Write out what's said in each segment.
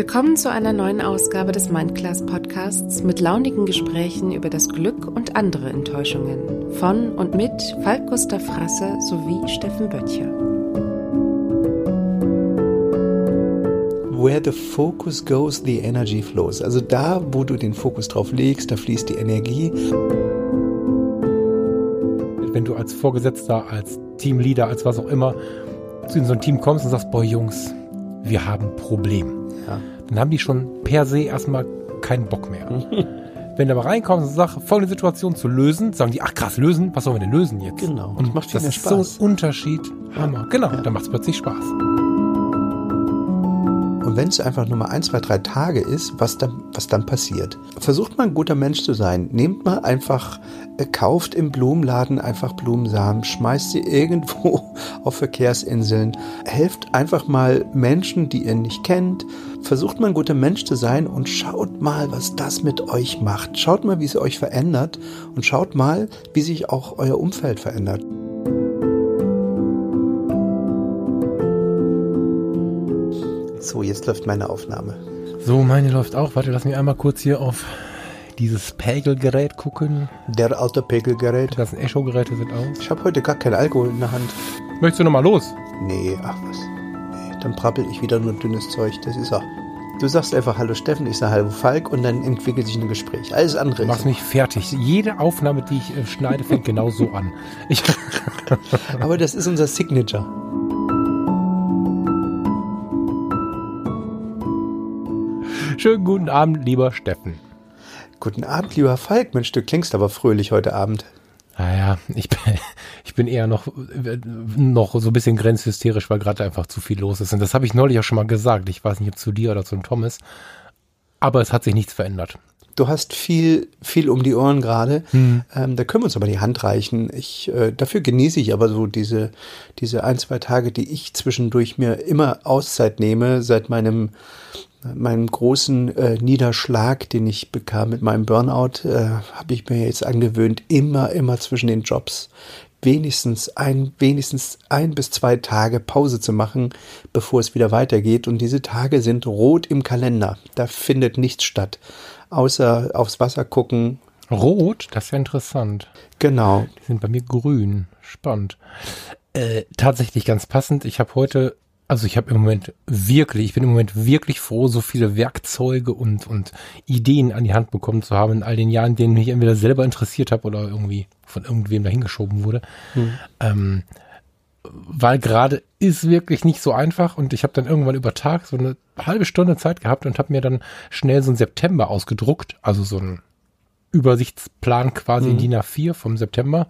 Willkommen zu einer neuen Ausgabe des Mindclass Podcasts mit launigen Gesprächen über das Glück und andere Enttäuschungen von und mit Falk Gustav Frasse sowie Steffen Böttcher. Where the focus goes, the energy flows. Also da, wo du den Fokus drauf legst, da fließt die Energie. Wenn du als Vorgesetzter, als Teamleader, als was auch immer, in so ein Team kommst und sagst, boah Jungs, wir haben ein Problem. Dann haben die schon per se erstmal keinen Bock mehr. Wenn du aber reinkommst und sagst, folgende Situation zu lösen, sagen die, ach krass, lösen, was sollen wir denn lösen jetzt? Genau. Und macht das ist Spaß. so ein Unterschied. Hammer. Genau, ja. dann macht es plötzlich Spaß. Und wenn es einfach nur mal ein, zwei, drei Tage ist, was dann, was dann passiert. Versucht mal ein guter Mensch zu sein. Nehmt mal einfach, äh, kauft im Blumenladen einfach Blumensamen, schmeißt sie irgendwo auf Verkehrsinseln. Helft einfach mal Menschen, die ihr nicht kennt. Versucht mal ein guter Mensch zu sein und schaut mal, was das mit euch macht. Schaut mal, wie es euch verändert und schaut mal, wie sich auch euer Umfeld verändert. So, jetzt läuft meine Aufnahme. So, meine läuft auch. Warte, lass mich einmal kurz hier auf dieses Pegelgerät gucken. Der alte Pegelgerät. Die ganzen Echo-Geräte sind aus. Ich habe heute gar keinen Alkohol in der Hand. Möchtest du nochmal los? Nee, ach was. Nee, dann prappel ich wieder nur dünnes Zeug. Das ist auch. Du sagst einfach Hallo Steffen, ich sage Hallo Falk und dann entwickelt sich ein Gespräch. Alles andere. Du machst mich fertig. Jede Aufnahme, die ich äh, schneide, fängt genau so an. Ich Aber das ist unser Signature. Schönen guten Abend, lieber Steffen. Guten Abend, lieber Falk. Mensch, du klingst aber fröhlich heute Abend. Naja, ich bin, ich bin eher noch, noch so ein bisschen grenzhysterisch, weil gerade einfach zu viel los ist. Und das habe ich neulich auch schon mal gesagt. Ich weiß nicht, ob zu dir oder zu Thomas. Aber es hat sich nichts verändert. Du hast viel, viel um die Ohren gerade. Hm. Ähm, da können wir uns aber die Hand reichen. Ich, äh, dafür genieße ich aber so diese, diese ein, zwei Tage, die ich zwischendurch mir immer Auszeit nehme, seit meinem meinem großen äh, Niederschlag, den ich bekam mit meinem Burnout, äh, habe ich mir jetzt angewöhnt, immer, immer zwischen den Jobs wenigstens ein, wenigstens ein bis zwei Tage Pause zu machen, bevor es wieder weitergeht. Und diese Tage sind rot im Kalender. Da findet nichts statt. Außer aufs Wasser gucken. Rot? Das ist ja interessant. Genau. Die sind bei mir grün. Spannend. Äh, tatsächlich ganz passend. Ich habe heute also ich habe im Moment wirklich, ich bin im Moment wirklich froh, so viele Werkzeuge und, und Ideen an die Hand bekommen zu haben in all den Jahren, denen ich entweder selber interessiert habe oder irgendwie von irgendwem dahingeschoben wurde. Hm. Ähm, weil gerade ist wirklich nicht so einfach und ich habe dann irgendwann über Tag so eine halbe Stunde Zeit gehabt und habe mir dann schnell so ein September ausgedruckt, also so ein Übersichtsplan quasi mhm. in DIN A4 vom September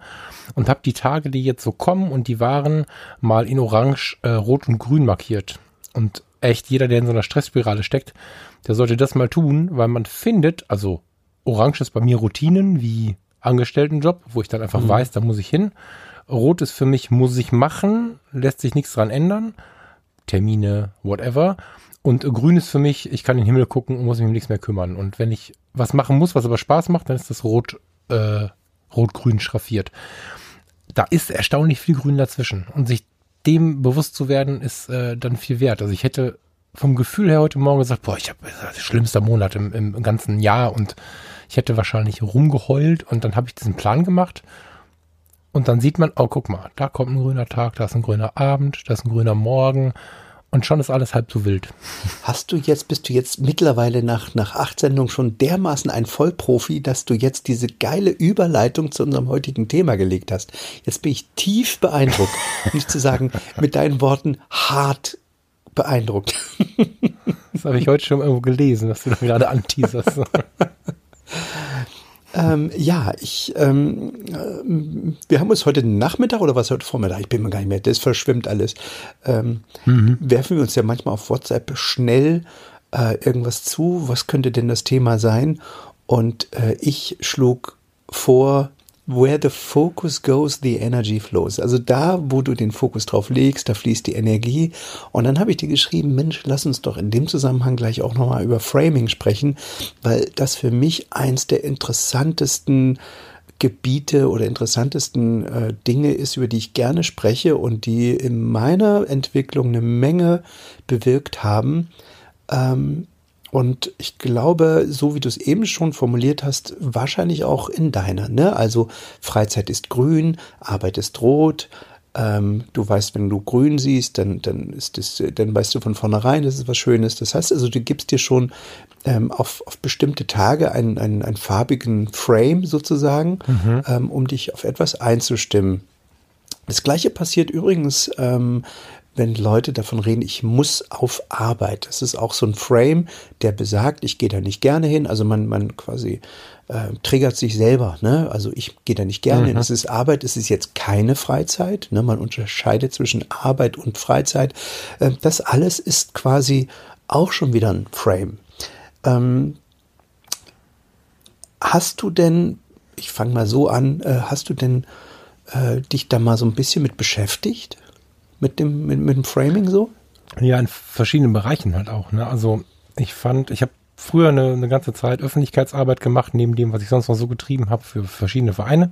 und habe die Tage, die jetzt so kommen und die waren mal in Orange, äh, Rot und Grün markiert. Und echt jeder, der in so einer Stressspirale steckt, der sollte das mal tun, weil man findet, also Orange ist bei mir Routinen wie Angestelltenjob, wo ich dann einfach mhm. weiß, da muss ich hin. Rot ist für mich, muss ich machen, lässt sich nichts dran ändern. Termine, whatever. Und grün ist für mich, ich kann in den Himmel gucken und muss mich um nichts mehr kümmern. Und wenn ich was machen muss, was aber Spaß macht, dann ist das rot, äh, rot-grün schraffiert. Da ist erstaunlich viel Grün dazwischen. Und sich dem bewusst zu werden, ist äh, dann viel wert. Also ich hätte vom Gefühl her heute Morgen gesagt, boah, ich habe das schlimmste Monat im, im ganzen Jahr und ich hätte wahrscheinlich rumgeheult und dann habe ich diesen Plan gemacht und dann sieht man, oh, guck mal, da kommt ein grüner Tag, da ist ein grüner Abend, da ist ein grüner Morgen und schon ist alles halb so wild. Hast du jetzt, bist du jetzt mittlerweile nach, nach acht Sendungen schon dermaßen ein Vollprofi, dass du jetzt diese geile Überleitung zu unserem heutigen Thema gelegt hast? Jetzt bin ich tief beeindruckt, nicht zu sagen, mit deinen Worten hart beeindruckt. Das habe ich heute schon irgendwo gelesen, dass du da gerade anteaserst. Ähm, ja, ich, ähm, äh, wir haben uns heute Nachmittag oder was heute Vormittag, ich bin mir gar nicht mehr, das verschwimmt alles, ähm, mhm. werfen wir uns ja manchmal auf WhatsApp schnell äh, irgendwas zu, was könnte denn das Thema sein? Und äh, ich schlug vor, Where the focus goes, the energy flows. Also da, wo du den Fokus drauf legst, da fließt die Energie. Und dann habe ich dir geschrieben, Mensch, lass uns doch in dem Zusammenhang gleich auch nochmal über Framing sprechen, weil das für mich eins der interessantesten Gebiete oder interessantesten äh, Dinge ist, über die ich gerne spreche und die in meiner Entwicklung eine Menge bewirkt haben. Ähm, und ich glaube, so wie du es eben schon formuliert hast, wahrscheinlich auch in deiner. Ne? Also Freizeit ist grün, Arbeit ist rot. Ähm, du weißt, wenn du grün siehst, dann, dann ist das, dann weißt du von vornherein, das ist was Schönes. Das heißt also, du gibst dir schon ähm, auf, auf bestimmte Tage einen, einen, einen farbigen Frame sozusagen, mhm. ähm, um dich auf etwas einzustimmen. Das gleiche passiert übrigens, ähm, wenn Leute davon reden, ich muss auf Arbeit. Das ist auch so ein Frame, der besagt, ich gehe da nicht gerne hin. Also man, man quasi äh, triggert sich selber. Ne? Also ich gehe da nicht gerne mhm. hin. Es ist Arbeit, es ist jetzt keine Freizeit. Ne? Man unterscheidet zwischen Arbeit und Freizeit. Äh, das alles ist quasi auch schon wieder ein Frame. Ähm, hast du denn, ich fange mal so an, äh, hast du denn äh, dich da mal so ein bisschen mit beschäftigt? Mit dem, mit, mit dem Framing so? Ja, in verschiedenen Bereichen halt auch. Ne? Also ich fand, ich habe früher eine, eine ganze Zeit Öffentlichkeitsarbeit gemacht, neben dem, was ich sonst noch so getrieben habe für verschiedene Vereine.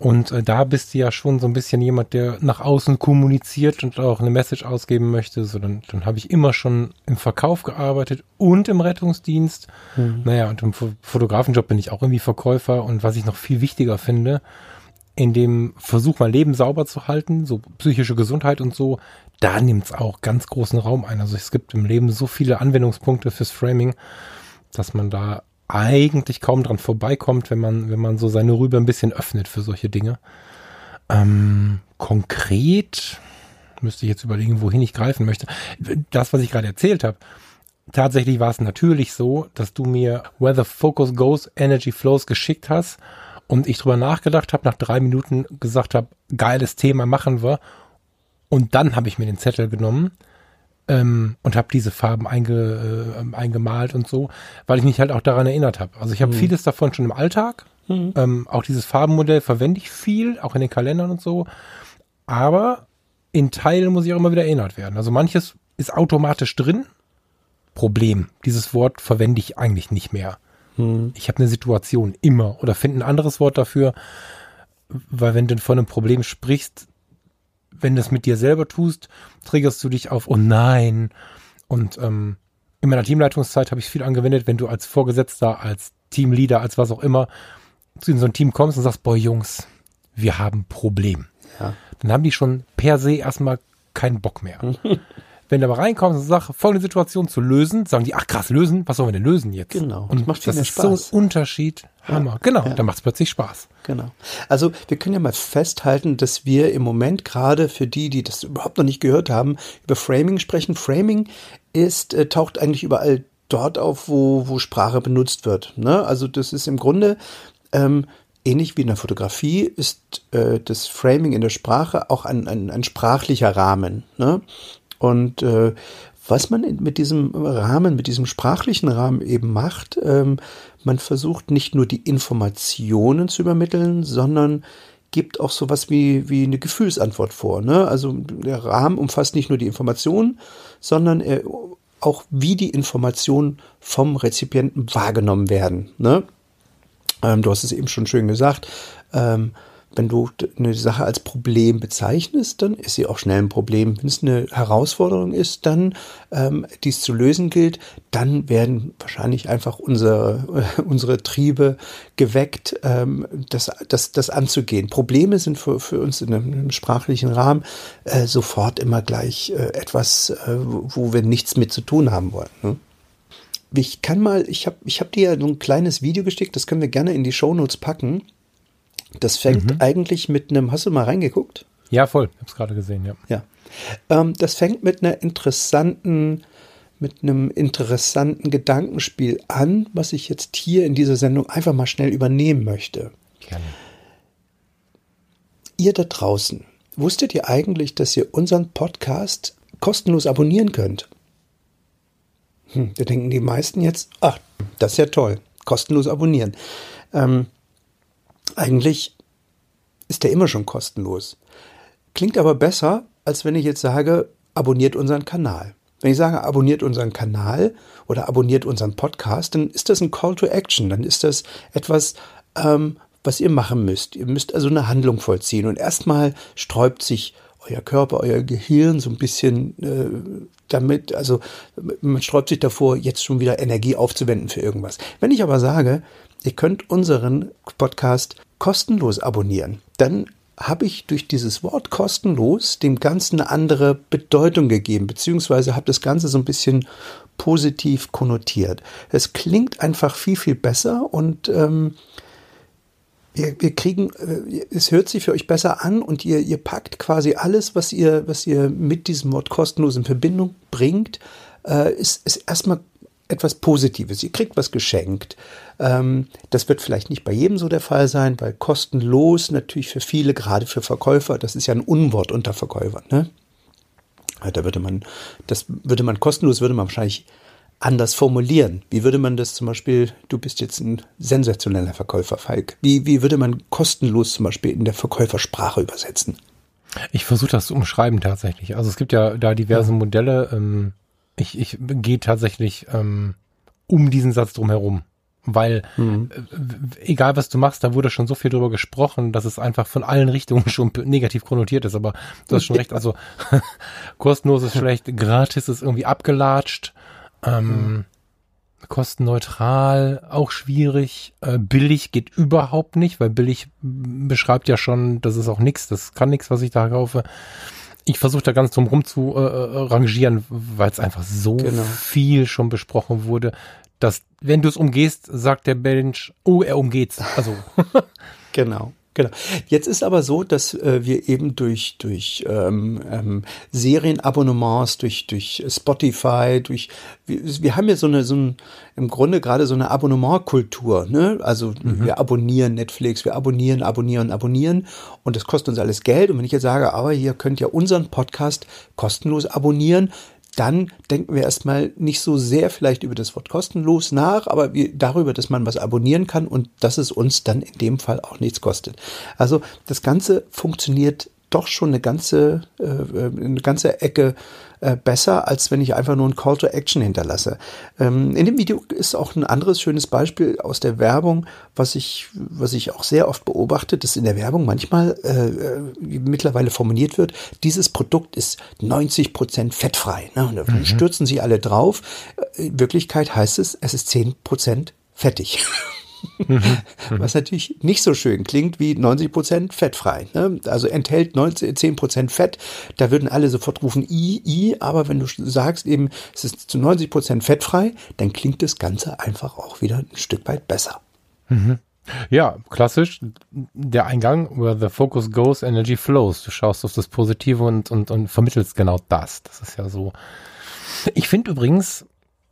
Und äh, da bist du ja schon so ein bisschen jemand, der nach außen kommuniziert und auch eine Message ausgeben möchte. So, dann, dann habe ich immer schon im Verkauf gearbeitet und im Rettungsdienst. Mhm. Naja, und im Fotografenjob bin ich auch irgendwie Verkäufer. Und was ich noch viel wichtiger finde, in dem Versuch, mein Leben sauber zu halten, so psychische Gesundheit und so, da nimmt es auch ganz großen Raum ein. Also es gibt im Leben so viele Anwendungspunkte fürs Framing, dass man da eigentlich kaum dran vorbeikommt, wenn man, wenn man so seine Rübe ein bisschen öffnet für solche Dinge. Ähm, konkret müsste ich jetzt überlegen, wohin ich greifen möchte. Das, was ich gerade erzählt habe, tatsächlich war es natürlich so, dass du mir Where the Focus Goes, Energy Flows geschickt hast und ich drüber nachgedacht habe, nach drei Minuten gesagt habe, geiles Thema machen wir. Und dann habe ich mir den Zettel genommen ähm, und habe diese Farben einge, äh, eingemalt und so, weil ich mich halt auch daran erinnert habe. Also ich habe mhm. vieles davon schon im Alltag. Mhm. Ähm, auch dieses Farbenmodell verwende ich viel, auch in den Kalendern und so. Aber in Teilen muss ich auch immer wieder erinnert werden. Also manches ist automatisch drin. Problem. Dieses Wort verwende ich eigentlich nicht mehr. Hm. Ich habe eine Situation immer oder finde ein anderes Wort dafür, weil wenn du von einem Problem sprichst, wenn du es mit dir selber tust, triggerst du dich auf, oh nein. Und ähm, in meiner Teamleitungszeit habe ich viel angewendet, wenn du als Vorgesetzter, als Teamleader, als was auch immer, zu so ein Team kommst und sagst, boah Jungs, wir haben ein Problem. Ja. Dann haben die schon per se erstmal keinen Bock mehr. Wenn du aber reinkommst und sagst, folgende Situation zu lösen, sagen die, ach krass, lösen, was sollen wir denn lösen jetzt? Genau. Und das macht das ist Spaß. so ein Unterschied. Hammer. Ja. Genau, ja. dann macht es plötzlich Spaß. Genau. Also wir können ja mal festhalten, dass wir im Moment gerade für die, die das überhaupt noch nicht gehört haben, über Framing sprechen. Framing ist, äh, taucht eigentlich überall dort auf, wo, wo Sprache benutzt wird. Ne? Also das ist im Grunde ähm, ähnlich wie in der Fotografie ist äh, das Framing in der Sprache auch ein, ein, ein sprachlicher Rahmen. Ne? Und äh, was man mit diesem Rahmen, mit diesem sprachlichen Rahmen eben macht, ähm, man versucht nicht nur die Informationen zu übermitteln, sondern gibt auch sowas wie, wie eine Gefühlsantwort vor. Ne? Also der Rahmen umfasst nicht nur die Informationen, sondern er, auch wie die Informationen vom Rezipienten wahrgenommen werden. Ne? Ähm, du hast es eben schon schön gesagt. Ähm, wenn du eine Sache als Problem bezeichnest, dann ist sie auch schnell ein Problem. Wenn es eine Herausforderung ist, dann, ähm, die es zu lösen gilt, dann werden wahrscheinlich einfach unsere, äh, unsere Triebe geweckt, ähm, das, das, das anzugehen. Probleme sind für, für uns in einem, sprachlichen Rahmen äh, sofort immer gleich äh, etwas, äh, wo wir nichts mit zu tun haben wollen. Ne? Ich kann mal, ich habe ich hab dir ja so ein kleines Video geschickt, das können wir gerne in die Shownotes packen. Das fängt mhm. eigentlich mit einem, hast du mal reingeguckt? Ja, voll. Ich habe es gerade gesehen, ja. Ja. Ähm, das fängt mit einer interessanten, mit einem interessanten Gedankenspiel an, was ich jetzt hier in dieser Sendung einfach mal schnell übernehmen möchte. Gerne. Ihr da draußen, wusstet ihr eigentlich, dass ihr unseren Podcast kostenlos abonnieren könnt? Hm, da denken die meisten jetzt, ach, das ist ja toll, kostenlos abonnieren. Ähm, eigentlich ist der immer schon kostenlos. Klingt aber besser, als wenn ich jetzt sage, abonniert unseren Kanal. Wenn ich sage, abonniert unseren Kanal oder abonniert unseren Podcast, dann ist das ein Call to Action. Dann ist das etwas, ähm, was ihr machen müsst. Ihr müsst also eine Handlung vollziehen. Und erstmal sträubt sich euer Körper, euer Gehirn so ein bisschen äh, damit, also man sträubt sich davor, jetzt schon wieder Energie aufzuwenden für irgendwas. Wenn ich aber sage, ihr könnt unseren Podcast kostenlos abonnieren, dann habe ich durch dieses Wort kostenlos dem Ganzen eine andere Bedeutung gegeben, beziehungsweise habe das Ganze so ein bisschen positiv konnotiert. Es klingt einfach viel, viel besser und ähm, wir, wir kriegen, äh, es hört sich für euch besser an und ihr, ihr packt quasi alles, was ihr, was ihr mit diesem Wort kostenlos in Verbindung bringt, äh, ist, ist erstmal etwas Positives. Ihr kriegt was geschenkt. Ähm, das wird vielleicht nicht bei jedem so der Fall sein, weil kostenlos natürlich für viele, gerade für Verkäufer, das ist ja ein Unwort unter Verkäufern. Ne? Da würde man, das würde man kostenlos, würde man wahrscheinlich anders formulieren. Wie würde man das zum Beispiel, du bist jetzt ein sensationeller Verkäufer, Falk. Wie, wie würde man kostenlos zum Beispiel in der Verkäufersprache übersetzen? Ich versuche das zu umschreiben tatsächlich. Also es gibt ja da diverse ja. Modelle. Ähm, ich, ich gehe tatsächlich ähm, um diesen Satz drum herum. Weil, mhm. äh, egal was du machst, da wurde schon so viel drüber gesprochen, dass es einfach von allen Richtungen schon negativ konnotiert ist. Aber du hast schon recht, also kostenlos ist schlecht, gratis ist irgendwie abgelatscht, ähm, mhm. kostenneutral auch schwierig, äh, billig geht überhaupt nicht, weil billig beschreibt ja schon, das ist auch nichts, das kann nichts, was ich da kaufe ich versuche da ganz drum rum zu äh, äh rangieren, weil es einfach so genau. viel schon besprochen wurde, dass wenn du es umgehst, sagt der Mensch, oh, er umgeht's. Also genau. Genau. Jetzt ist aber so, dass äh, wir eben durch, durch ähm, ähm, Serienabonnements, durch, durch Spotify, durch wir, wir haben ja so eine, so ein, im Grunde gerade so eine Abonnementkultur. Ne? Also mhm. wir abonnieren Netflix, wir abonnieren, abonnieren, abonnieren und das kostet uns alles Geld. Und wenn ich jetzt sage, aber ihr könnt ja unseren Podcast kostenlos abonnieren, dann denken wir erstmal nicht so sehr vielleicht über das Wort kostenlos nach, aber darüber, dass man was abonnieren kann und dass es uns dann in dem Fall auch nichts kostet. Also das Ganze funktioniert doch schon eine ganze, äh, äh, eine ganze Ecke äh, besser, als wenn ich einfach nur ein Call to Action hinterlasse. Ähm, in dem Video ist auch ein anderes schönes Beispiel aus der Werbung, was ich, was ich auch sehr oft beobachte, dass in der Werbung manchmal äh, äh mittlerweile formuliert wird, dieses Produkt ist 90 Prozent fettfrei. Ne? Und da mhm. stürzen sie alle drauf. In Wirklichkeit heißt es, es ist 10 Prozent fettig. Mhm. Was natürlich nicht so schön klingt wie 90 Prozent fettfrei. Ne? Also enthält 19, 10 Prozent Fett. Da würden alle sofort rufen I, I. Aber wenn du sagst eben, es ist zu 90 Prozent fettfrei, dann klingt das Ganze einfach auch wieder ein Stück weit besser. Mhm. Ja, klassisch. Der Eingang, where the focus goes, energy flows. Du schaust auf das Positive und, und, und vermittelst genau das. Das ist ja so. Ich finde übrigens,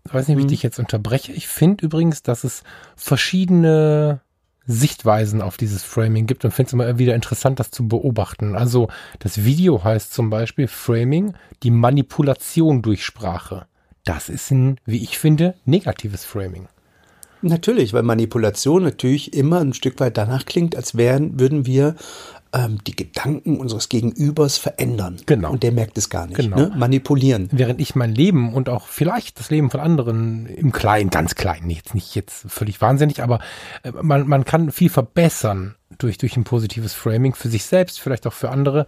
ich weiß nicht, wie ich mhm. dich jetzt unterbreche. Ich finde übrigens, dass es verschiedene Sichtweisen auf dieses Framing gibt und finde es immer wieder interessant, das zu beobachten. Also das Video heißt zum Beispiel Framing, die Manipulation durch Sprache. Das ist ein, wie ich finde, negatives Framing. Natürlich, weil Manipulation natürlich immer ein Stück weit danach klingt, als wären, würden wir ähm, die Gedanken unseres Gegenübers verändern. Genau. Und der merkt es gar nicht. Genau. Ne? Manipulieren. Während ich mein Leben und auch vielleicht das Leben von anderen im Kleinen, ganz klein, jetzt nicht jetzt völlig wahnsinnig, aber äh, man, man kann viel verbessern durch, durch ein positives Framing für sich selbst, vielleicht auch für andere.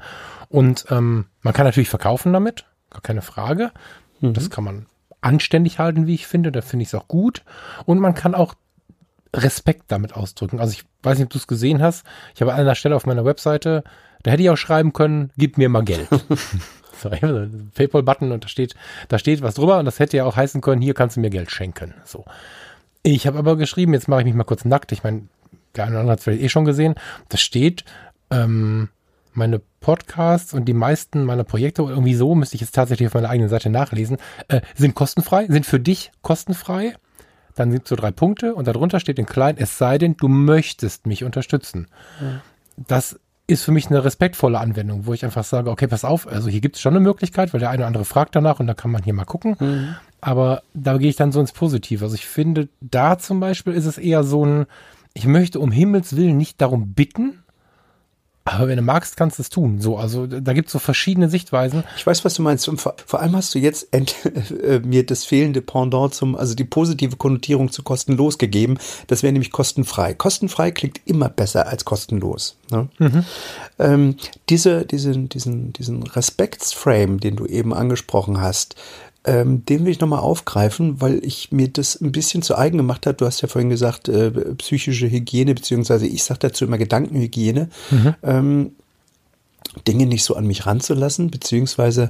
Und ähm, man kann natürlich verkaufen damit, gar keine Frage. Mhm. Das kann man anständig halten, wie ich finde. Da finde ich es auch gut. Und man kann auch Respekt damit ausdrücken. Also ich weiß nicht, ob du es gesehen hast. Ich habe an einer Stelle auf meiner Webseite, da hätte ich auch schreiben können, gib mir mal Geld. PayPal-Button und da steht, da steht was drüber und das hätte ja auch heißen können, hier kannst du mir Geld schenken. So. Ich habe aber geschrieben, jetzt mache ich mich mal kurz nackt. Ich meine, der eine oder andere hat es vielleicht eh schon gesehen. Da steht, ähm, meine Podcasts und die meisten meiner Projekte, irgendwie so, müsste ich jetzt tatsächlich auf meiner eigenen Seite nachlesen, äh, sind kostenfrei, sind für dich kostenfrei dann sind so drei Punkte und darunter steht in klein, es sei denn, du möchtest mich unterstützen. Ja. Das ist für mich eine respektvolle Anwendung, wo ich einfach sage, okay, pass auf, also hier gibt es schon eine Möglichkeit, weil der eine oder andere fragt danach und da kann man hier mal gucken. Mhm. Aber da gehe ich dann so ins Positive. Also ich finde, da zum Beispiel ist es eher so ein, ich möchte um Himmels Willen nicht darum bitten, Aber wenn du magst, kannst du es tun. So, also da gibt es so verschiedene Sichtweisen. Ich weiß, was du meinst. Und vor, vor allem hast du jetzt äh, mir das fehlende Pendant zum, also die positive Konnotierung zu kostenlos gegeben. Das wäre nämlich kostenfrei. Kostenfrei klingt immer besser als kostenlos. Ne? Mhm. Ähm, diese, diesen, diesen, diesen Respektsframe, den du eben angesprochen hast, ähm, den will ich nochmal aufgreifen, weil ich mir das ein bisschen zu eigen gemacht habe. Du hast ja vorhin gesagt, äh, psychische Hygiene, beziehungsweise ich sage dazu immer Gedankenhygiene. Mhm. Ähm, Dinge nicht so an mich ranzulassen, beziehungsweise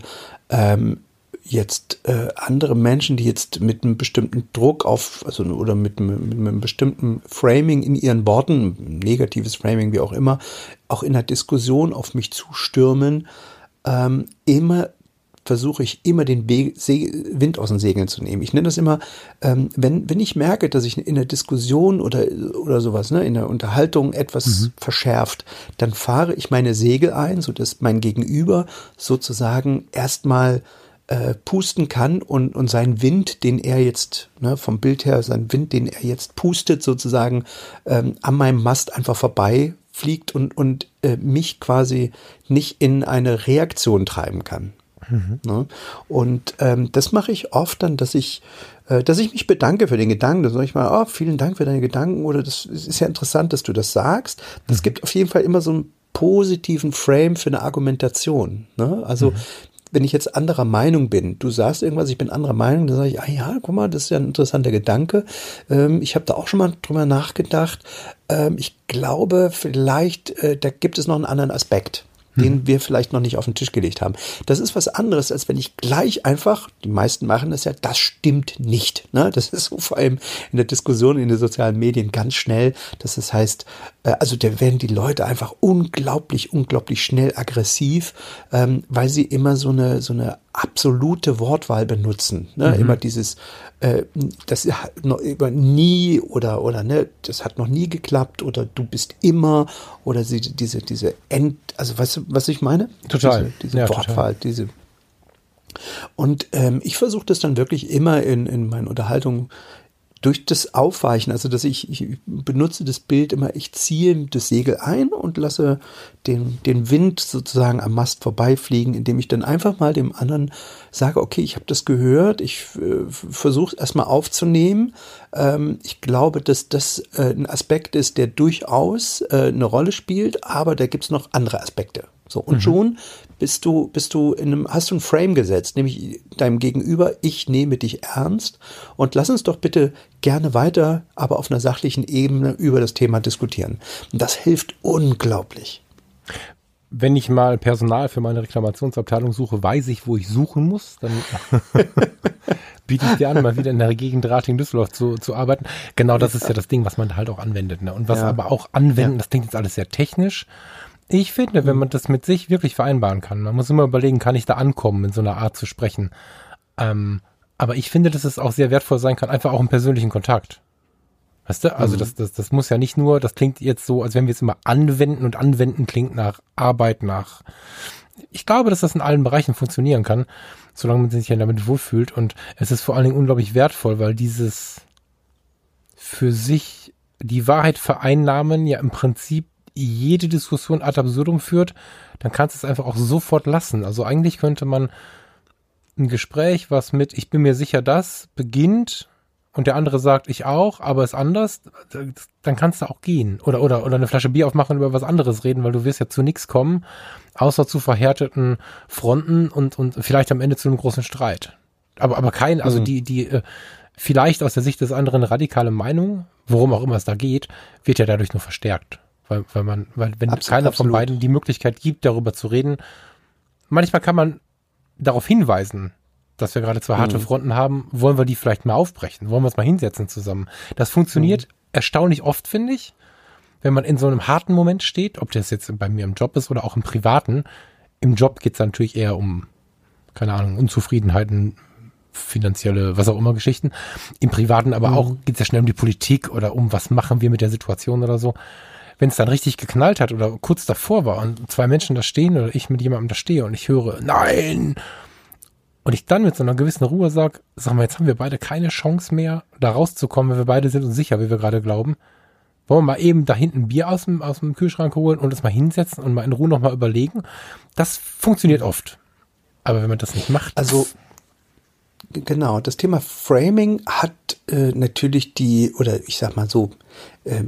ähm, jetzt äh, andere Menschen, die jetzt mit einem bestimmten Druck auf, also oder mit, mit, mit einem bestimmten Framing in ihren Worten, negatives Framing, wie auch immer, auch in der Diskussion auf mich zustürmen, ähm, immer versuche ich immer den Wind aus den Segeln zu nehmen. Ich nenne das immer, ähm, wenn, wenn ich merke, dass ich in der Diskussion oder, oder sowas, ne, in der Unterhaltung etwas mhm. verschärft, dann fahre ich meine Segel ein, sodass mein Gegenüber sozusagen erstmal äh, pusten kann und, und seinen Wind, den er jetzt, ne, vom Bild her, seinen Wind, den er jetzt pustet, sozusagen ähm, an meinem Mast einfach vorbei fliegt und, und äh, mich quasi nicht in eine Reaktion treiben kann. Mhm. Ne? Und ähm, das mache ich oft dann, dass ich, äh, dass ich mich bedanke für den Gedanken. Dann sage ich mal, oh, vielen Dank für deine Gedanken oder das ist ja interessant, dass du das sagst. Das mhm. gibt auf jeden Fall immer so einen positiven Frame für eine Argumentation. Ne? Also mhm. wenn ich jetzt anderer Meinung bin, du sagst irgendwas, ich bin anderer Meinung, dann sage ich, ah ja, guck mal, das ist ja ein interessanter Gedanke. Ähm, ich habe da auch schon mal drüber nachgedacht. Ähm, ich glaube, vielleicht, äh, da gibt es noch einen anderen Aspekt den hm. wir vielleicht noch nicht auf den Tisch gelegt haben. Das ist was anderes, als wenn ich gleich einfach, die meisten machen das ja, das stimmt nicht. Ne? Das ist so vor allem in der Diskussion in den sozialen Medien ganz schnell, dass es das heißt, äh, also da werden die Leute einfach unglaublich, unglaublich schnell aggressiv, ähm, weil sie immer so eine, so eine absolute Wortwahl benutzen. Ne? Mhm. Immer dieses, äh, das hat noch über nie oder oder ne, das hat noch nie geklappt oder du bist immer oder sie, diese diese End, also weißt du, was ich meine? Total. Diese, diese ja, Wortwahl, diese und ähm, ich versuche das dann wirklich immer in, in meinen Unterhaltungen durch das Aufweichen, also dass ich, ich benutze das Bild immer, ich ziehe das Segel ein und lasse den, den Wind sozusagen am Mast vorbeifliegen, indem ich dann einfach mal dem anderen sage, okay, ich habe das gehört, ich äh, versuche es erstmal aufzunehmen. Ähm, ich glaube, dass das äh, ein Aspekt ist, der durchaus äh, eine Rolle spielt, aber da gibt es noch andere Aspekte. So, und mhm. schon bist du, bist du in einem, hast du ein Frame gesetzt, nämlich deinem Gegenüber, ich nehme dich ernst und lass uns doch bitte gerne weiter, aber auf einer sachlichen Ebene über das Thema diskutieren. Und das hilft unglaublich. Wenn ich mal Personal für meine Reklamationsabteilung suche, weiß ich, wo ich suchen muss. Dann biete ich dir an, mal wieder in der Gegend Rating-Düsseldorf zu, zu arbeiten. Genau das ist ja das Ding, was man halt auch anwendet. Ne? Und was ja. aber auch anwenden, ja. das klingt jetzt alles sehr technisch. Ich finde, wenn mhm. man das mit sich wirklich vereinbaren kann, man muss immer überlegen, kann ich da ankommen, in so einer Art zu sprechen. Ähm, aber ich finde, dass es auch sehr wertvoll sein kann, einfach auch im persönlichen Kontakt. Weißt du? Also mhm. das, das, das muss ja nicht nur, das klingt jetzt so, als wenn wir es immer anwenden und anwenden klingt nach Arbeit, nach. Ich glaube, dass das in allen Bereichen funktionieren kann, solange man sich ja damit wohlfühlt. Und es ist vor allen Dingen unglaublich wertvoll, weil dieses für sich die Wahrheit vereinnahmen ja im Prinzip jede Diskussion ad absurdum führt, dann kannst du es einfach auch sofort lassen. Also eigentlich könnte man ein Gespräch, was mit ich bin mir sicher das beginnt und der andere sagt ich auch, aber ist anders, dann kannst du auch gehen oder oder oder eine Flasche Bier aufmachen und über was anderes reden, weil du wirst ja zu nichts kommen, außer zu verhärteten Fronten und und vielleicht am Ende zu einem großen Streit. Aber aber kein, also mhm. die die äh, vielleicht aus der Sicht des anderen radikale Meinung, worum auch immer es da geht, wird ja dadurch nur verstärkt. Weil, weil man, weil wenn absolut, keiner absolut. von beiden die Möglichkeit gibt, darüber zu reden, manchmal kann man darauf hinweisen, dass wir gerade zwei harte mhm. Fronten haben, wollen wir die vielleicht mal aufbrechen, wollen wir uns mal hinsetzen zusammen. Das funktioniert mhm. erstaunlich oft, finde ich, wenn man in so einem harten Moment steht, ob das jetzt bei mir im Job ist oder auch im Privaten. Im Job geht es natürlich eher um, keine Ahnung, Unzufriedenheiten, finanzielle, was auch immer Geschichten. Im Privaten aber mhm. auch geht es ja schnell um die Politik oder um, was machen wir mit der Situation oder so wenn es dann richtig geknallt hat oder kurz davor war und zwei Menschen da stehen oder ich mit jemandem da stehe und ich höre, nein! Und ich dann mit so einer gewissen Ruhe sage, sag mal, jetzt haben wir beide keine Chance mehr, da rauszukommen, wenn wir beide sind uns sicher, wie wir gerade glauben. wollen wir mal eben da hinten Bier aus dem, aus dem Kühlschrank holen und uns mal hinsetzen und mal in Ruhe nochmal überlegen. Das funktioniert oft. Aber wenn man das nicht macht. Also, genau, das Thema Framing hat äh, natürlich die, oder ich sag mal so,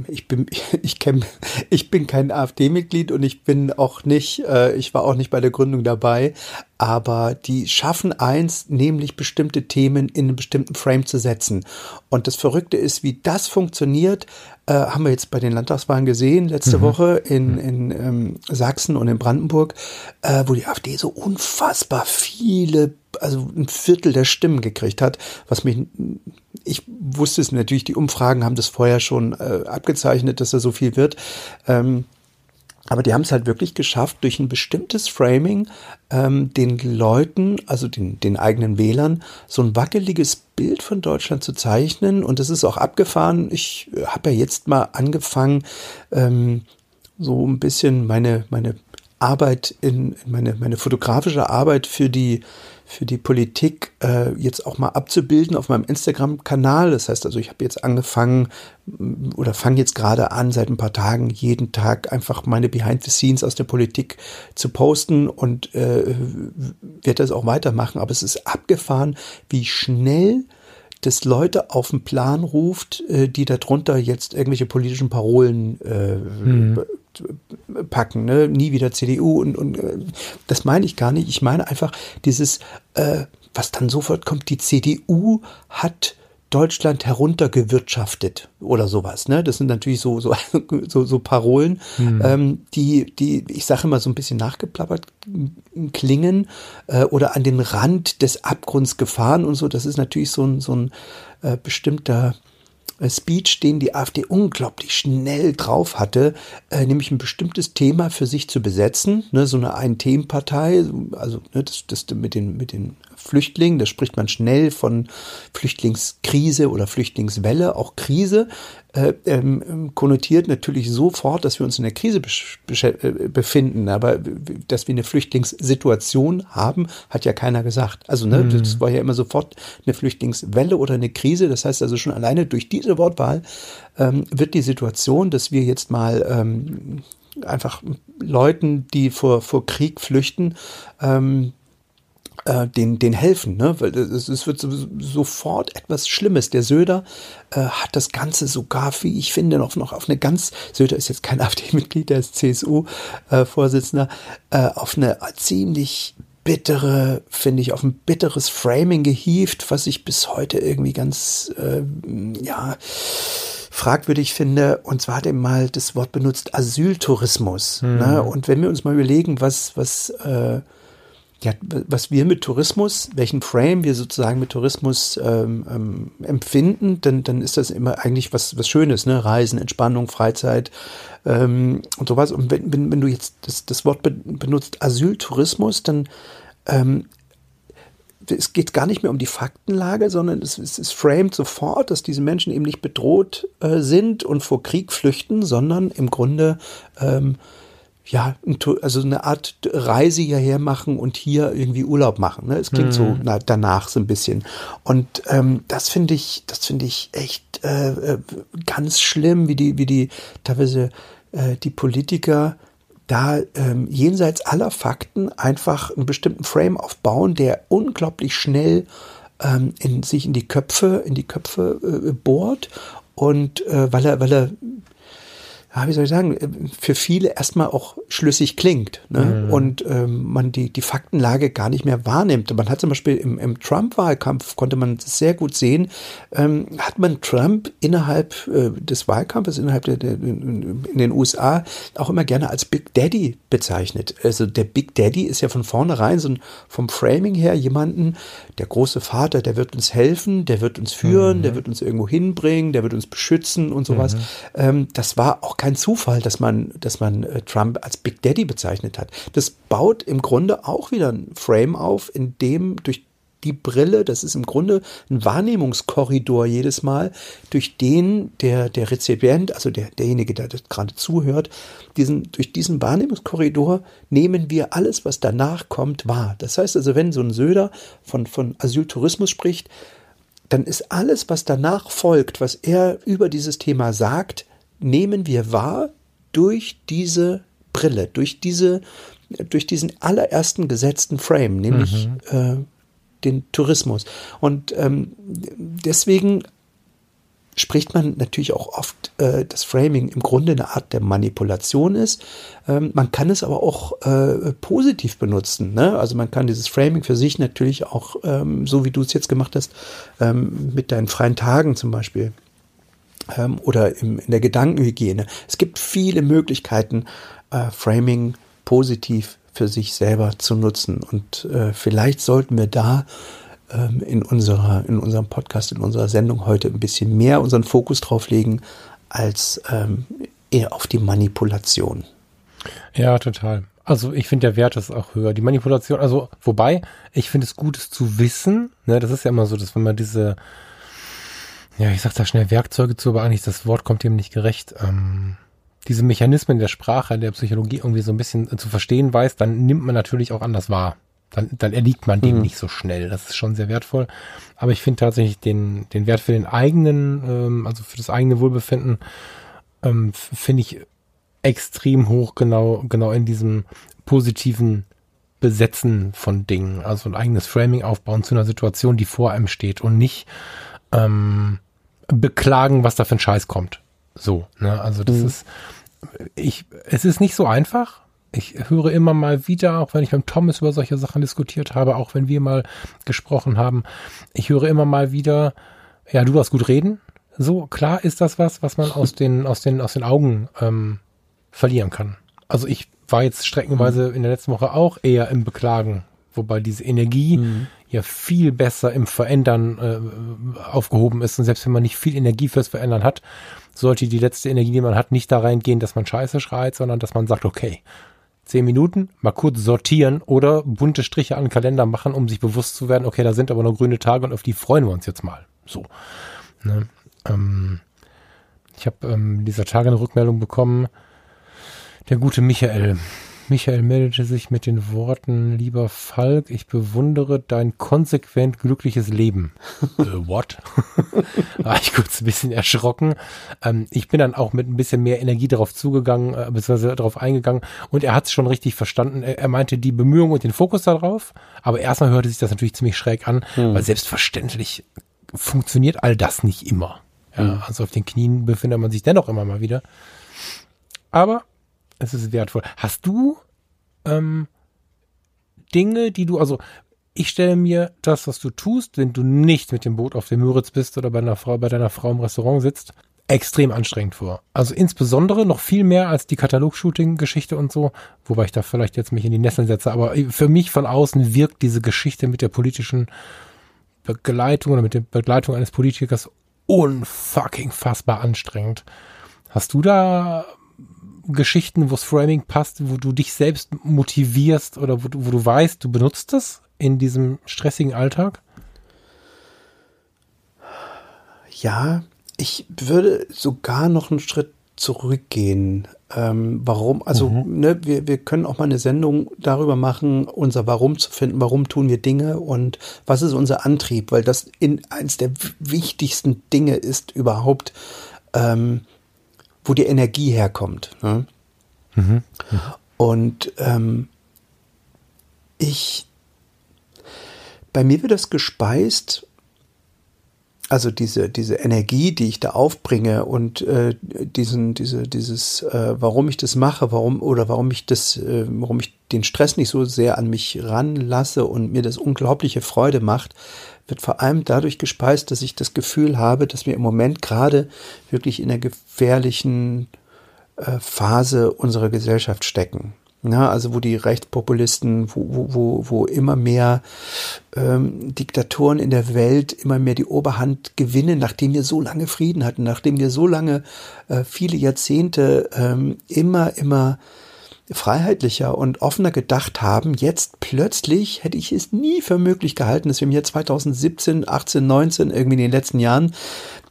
ich bin, ich kenn, ich bin kein AfD-Mitglied und ich bin auch nicht, äh, ich war auch nicht bei der Gründung dabei, aber die schaffen eins, nämlich bestimmte Themen in einen bestimmten Frame zu setzen. Und das Verrückte ist, wie das funktioniert, äh, haben wir jetzt bei den Landtagswahlen gesehen, letzte mhm. Woche in, in ähm, Sachsen und in Brandenburg, äh, wo die AfD so unfassbar viele, also ein Viertel der Stimmen gekriegt hat, was mich, ich wusste es natürlich, die Umfragen haben das vorher schon äh, abgezeichnet, dass da so viel wird. Ähm, aber die haben es halt wirklich geschafft, durch ein bestimmtes Framing ähm, den Leuten, also den, den eigenen Wählern, so ein wackeliges Bild von Deutschland zu zeichnen. Und das ist auch abgefahren. Ich habe ja jetzt mal angefangen, ähm, so ein bisschen meine, meine Arbeit in, meine, meine fotografische Arbeit für die für die Politik äh, jetzt auch mal abzubilden auf meinem Instagram-Kanal. Das heißt also, ich habe jetzt angefangen oder fange jetzt gerade an, seit ein paar Tagen jeden Tag einfach meine Behind the Scenes aus der Politik zu posten und äh, werde das auch weitermachen. Aber es ist abgefahren, wie schnell das Leute auf den Plan ruft, äh, die darunter jetzt irgendwelche politischen Parolen äh, mhm packen, ne? nie wieder CDU und, und äh, das meine ich gar nicht. Ich meine einfach dieses, äh, was dann sofort kommt, die CDU hat Deutschland heruntergewirtschaftet oder sowas. Ne? Das sind natürlich so, so, so, so Parolen, mhm. ähm, die, die, ich sage immer, so ein bisschen nachgeplappert klingen äh, oder an den Rand des Abgrunds gefahren und so. Das ist natürlich so ein, so ein äh, bestimmter äh, Speech, den die AfD unglaublich schnell drauf hatte, äh, nämlich ein bestimmtes Thema für sich zu besetzen, ne, so eine Ein-Themen-Partei, also ne, das, das mit den, mit den Flüchtlingen, da spricht man schnell von Flüchtlingskrise oder Flüchtlingswelle, auch Krise, äh, ähm, konnotiert natürlich sofort, dass wir uns in der Krise äh, befinden. Aber dass wir eine Flüchtlingssituation haben, hat ja keiner gesagt. Also ne, mhm. das war ja immer sofort eine Flüchtlingswelle oder eine Krise. Das heißt also schon alleine durch diese Wortwahl ähm, wird die Situation, dass wir jetzt mal ähm, einfach Leuten, die vor, vor Krieg flüchten, ähm, äh, den, den helfen, ne? Weil es, es wird so, sofort etwas Schlimmes. Der Söder äh, hat das Ganze sogar, wie ich finde, noch, noch auf eine ganz, Söder ist jetzt kein AfD-Mitglied, der ist CSU-Vorsitzender, äh, auf eine ziemlich bittere, finde ich, auf ein bitteres Framing gehievt, was ich bis heute irgendwie ganz, äh, ja, fragwürdig finde. Und zwar hat er mal das Wort benutzt, Asyltourismus. Mhm. Ne? Und wenn wir uns mal überlegen, was, was, äh, ja, was wir mit Tourismus, welchen Frame wir sozusagen mit Tourismus ähm, ähm, empfinden, dann, dann ist das immer eigentlich was, was Schönes, ne? Reisen, Entspannung, Freizeit ähm, und sowas. Und wenn, wenn, wenn du jetzt das, das Wort benutzt, Asyltourismus, dann ähm, es geht gar nicht mehr um die Faktenlage, sondern es, es, es framed sofort, dass diese Menschen eben nicht bedroht äh, sind und vor Krieg flüchten, sondern im Grunde ähm, ja, also eine Art Reise hierher machen und hier irgendwie Urlaub machen. Ne? Es klingt mhm. so na, danach so ein bisschen. Und ähm, das finde ich, das finde ich echt äh, äh, ganz schlimm, wie die, wie die teilweise äh, die Politiker da ähm, jenseits aller Fakten einfach einen bestimmten Frame aufbauen, der unglaublich schnell ähm, in, sich in die Köpfe, in die Köpfe äh, bohrt und äh, weil er, weil er ja, wie soll ich sagen, äh, für viele erstmal auch schlüssig klingt ne? Mhm. und ähm, man die, die Faktenlage gar nicht mehr wahrnimmt. Man hat zum Beispiel im, im Trump-Wahlkampf, konnte man sehr gut sehen, ähm, hat man Trump innerhalb äh, des Wahlkampfes, innerhalb der, der, in den USA auch immer gerne als Big Daddy bezeichnet. Also der Big Daddy ist ja von vornherein so ein, vom Framing her jemanden, der große Vater, der wird uns helfen, der wird uns führen, mhm. der wird uns irgendwo hinbringen, der wird uns beschützen und sowas. Mhm. Ähm, das war auch kein Zufall, dass man, dass man äh, Trump als Big Daddy bezeichnet hat. Das baut im Grunde auch wieder ein Frame auf, in dem durch die Brille, das ist im Grunde ein Wahrnehmungskorridor jedes Mal, durch den der, der Rezipient, also der, derjenige, der das gerade zuhört, diesen, durch diesen Wahrnehmungskorridor nehmen wir alles, was danach kommt, wahr. Das heißt also, wenn so ein Söder von, von Asyltourismus spricht, dann ist alles, was danach folgt, was er über dieses Thema sagt, nehmen wir wahr durch diese Brille, durch diese, durch diesen allerersten gesetzten Frame, nämlich mhm. äh, den Tourismus. Und ähm, deswegen spricht man natürlich auch oft, äh, das Framing im Grunde eine Art der Manipulation ist. Ähm, man kann es aber auch äh, positiv benutzen. Ne? Also man kann dieses Framing für sich natürlich auch, ähm, so wie du es jetzt gemacht hast, ähm, mit deinen freien Tagen zum Beispiel ähm, oder im, in der Gedankenhygiene. Es gibt viele Möglichkeiten, äh, Framing positiv für sich selber zu nutzen. Und äh, vielleicht sollten wir da ähm, in, unserer, in unserem Podcast, in unserer Sendung heute ein bisschen mehr unseren Fokus drauf legen, als ähm, eher auf die Manipulation. Ja, total. Also ich finde, der Wert ist auch höher. Die Manipulation, also wobei, ich finde es gut, es zu wissen. Ne, das ist ja immer so, dass wenn man diese, ja, ich sag da schnell Werkzeuge zu, aber eigentlich das Wort kommt dem nicht gerecht. Ähm, diese Mechanismen der Sprache, der Psychologie irgendwie so ein bisschen zu verstehen weiß, dann nimmt man natürlich auch anders wahr dann, dann erliegt man dem mhm. nicht so schnell. Das ist schon sehr wertvoll. Aber ich finde tatsächlich den, den Wert für den eigenen, ähm, also für das eigene Wohlbefinden, ähm, finde ich extrem hoch, genau, genau in diesem positiven Besetzen von Dingen. Also ein eigenes Framing aufbauen zu einer Situation, die vor einem steht und nicht ähm, beklagen, was da für ein Scheiß kommt. So, ne? Also das mhm. ist, ich, es ist nicht so einfach, ich höre immer mal wieder, auch wenn ich mit Thomas über solche Sachen diskutiert habe, auch wenn wir mal gesprochen haben, ich höre immer mal wieder, ja, du hast gut reden. So, klar ist das was, was man aus den, aus den, aus den Augen ähm, verlieren kann. Also ich war jetzt streckenweise mhm. in der letzten Woche auch eher im Beklagen, wobei diese Energie mhm. ja viel besser im Verändern äh, aufgehoben ist. Und selbst wenn man nicht viel Energie fürs Verändern hat, sollte die letzte Energie, die man hat, nicht da reingehen, dass man Scheiße schreit, sondern dass man sagt, okay, zehn Minuten mal kurz sortieren oder bunte Striche an den Kalender machen, um sich bewusst zu werden, okay, da sind aber noch grüne Tage und auf die freuen wir uns jetzt mal. So. Ne? Ähm, ich habe ähm, dieser Tage eine Rückmeldung bekommen. Der gute Michael, Michael meldete sich mit den Worten, lieber Falk, ich bewundere dein konsequent glückliches Leben. äh, what? War ich kurz ein bisschen erschrocken. Ähm, ich bin dann auch mit ein bisschen mehr Energie darauf zugegangen, äh, beziehungsweise darauf eingegangen und er hat es schon richtig verstanden. Er, er, meinte die Bemühungen und den Fokus darauf, aber erstmal hörte sich das natürlich ziemlich schräg an, hm. weil selbstverständlich funktioniert all das nicht immer. Ja, hm. Also auf den Knien befindet man sich dennoch immer mal wieder. Aber es ist wertvoll. Hast du ähm, Dinge, die du, also ich stelle mir das, was du tust, wenn du nicht mit dem Boot auf dem Müritz bist oder bei einer Frau, bei deiner Frau im Restaurant sitzt, extrem anstrengend vor. Also insbesondere noch viel mehr als die Katalog-Shooting-Geschichte und so, wobei ich da vielleicht jetzt mich in die Nesseln setze, aber für mich von außen wirkt diese Geschichte mit der politischen Begleitung oder mit der Begleitung eines Politikers unfucking fassbar anstrengend. Hast du da Geschichten, wo das Framing passt, wo du dich selbst motivierst oder wo du, wo du weißt, du benutzt es in diesem stressigen Alltag? Ja, ich würde sogar noch einen Schritt zurückgehen. Ähm, warum? Also, mhm. ne, wir, wir können auch mal eine Sendung darüber machen, unser Warum zu finden, warum tun wir Dinge und was ist unser Antrieb, weil das in eins der wichtigsten Dinge ist überhaupt, ähm, wo die Energie herkommt. Ne? Mhm. Mhm. Und ähm, ich, bei mir wird das gespeist, also diese, diese Energie, die ich da aufbringe und äh, diesen, diese, dieses, äh, warum ich das mache, warum oder warum ich das, äh, warum ich den Stress nicht so sehr an mich ranlasse und mir das unglaubliche Freude macht, wird vor allem dadurch gespeist, dass ich das Gefühl habe, dass wir im Moment gerade wirklich in einer gefährlichen äh, Phase unserer Gesellschaft stecken. Na, also wo die Rechtspopulisten, wo, wo, wo, wo immer mehr ähm, Diktatoren in der Welt immer mehr die Oberhand gewinnen, nachdem wir so lange Frieden hatten, nachdem wir so lange, äh, viele Jahrzehnte ähm, immer, immer freiheitlicher und offener gedacht haben, jetzt plötzlich hätte ich es nie für möglich gehalten, dass wir im Jahr 2017, 18, 19, irgendwie in den letzten Jahren,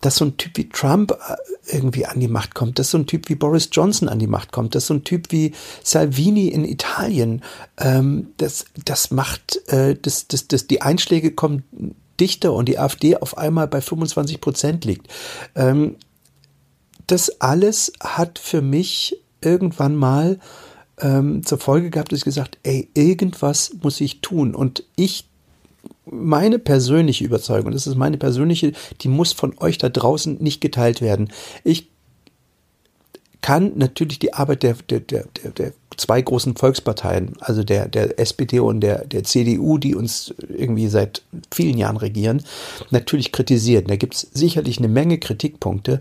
dass so ein Typ wie Trump äh, irgendwie an die Macht kommt, dass so ein Typ wie Boris Johnson an die Macht kommt, dass so ein Typ wie Salvini in Italien, ähm, das, das macht, äh, das, das, das, die Einschläge kommen dichter und die AfD auf einmal bei 25 Prozent liegt. Ähm, das alles hat für mich irgendwann mal ähm, zur Folge gehabt, dass ich gesagt, ey, irgendwas muss ich tun. Und ich, meine persönliche Überzeugung, das ist meine persönliche, die muss von euch da draußen nicht geteilt werden. Ich kann natürlich die Arbeit der, der, der, der, zwei großen Volksparteien, also der, der SPD und der, der CDU, die uns irgendwie seit vielen Jahren regieren, natürlich kritisieren. Da gibt es sicherlich eine Menge Kritikpunkte,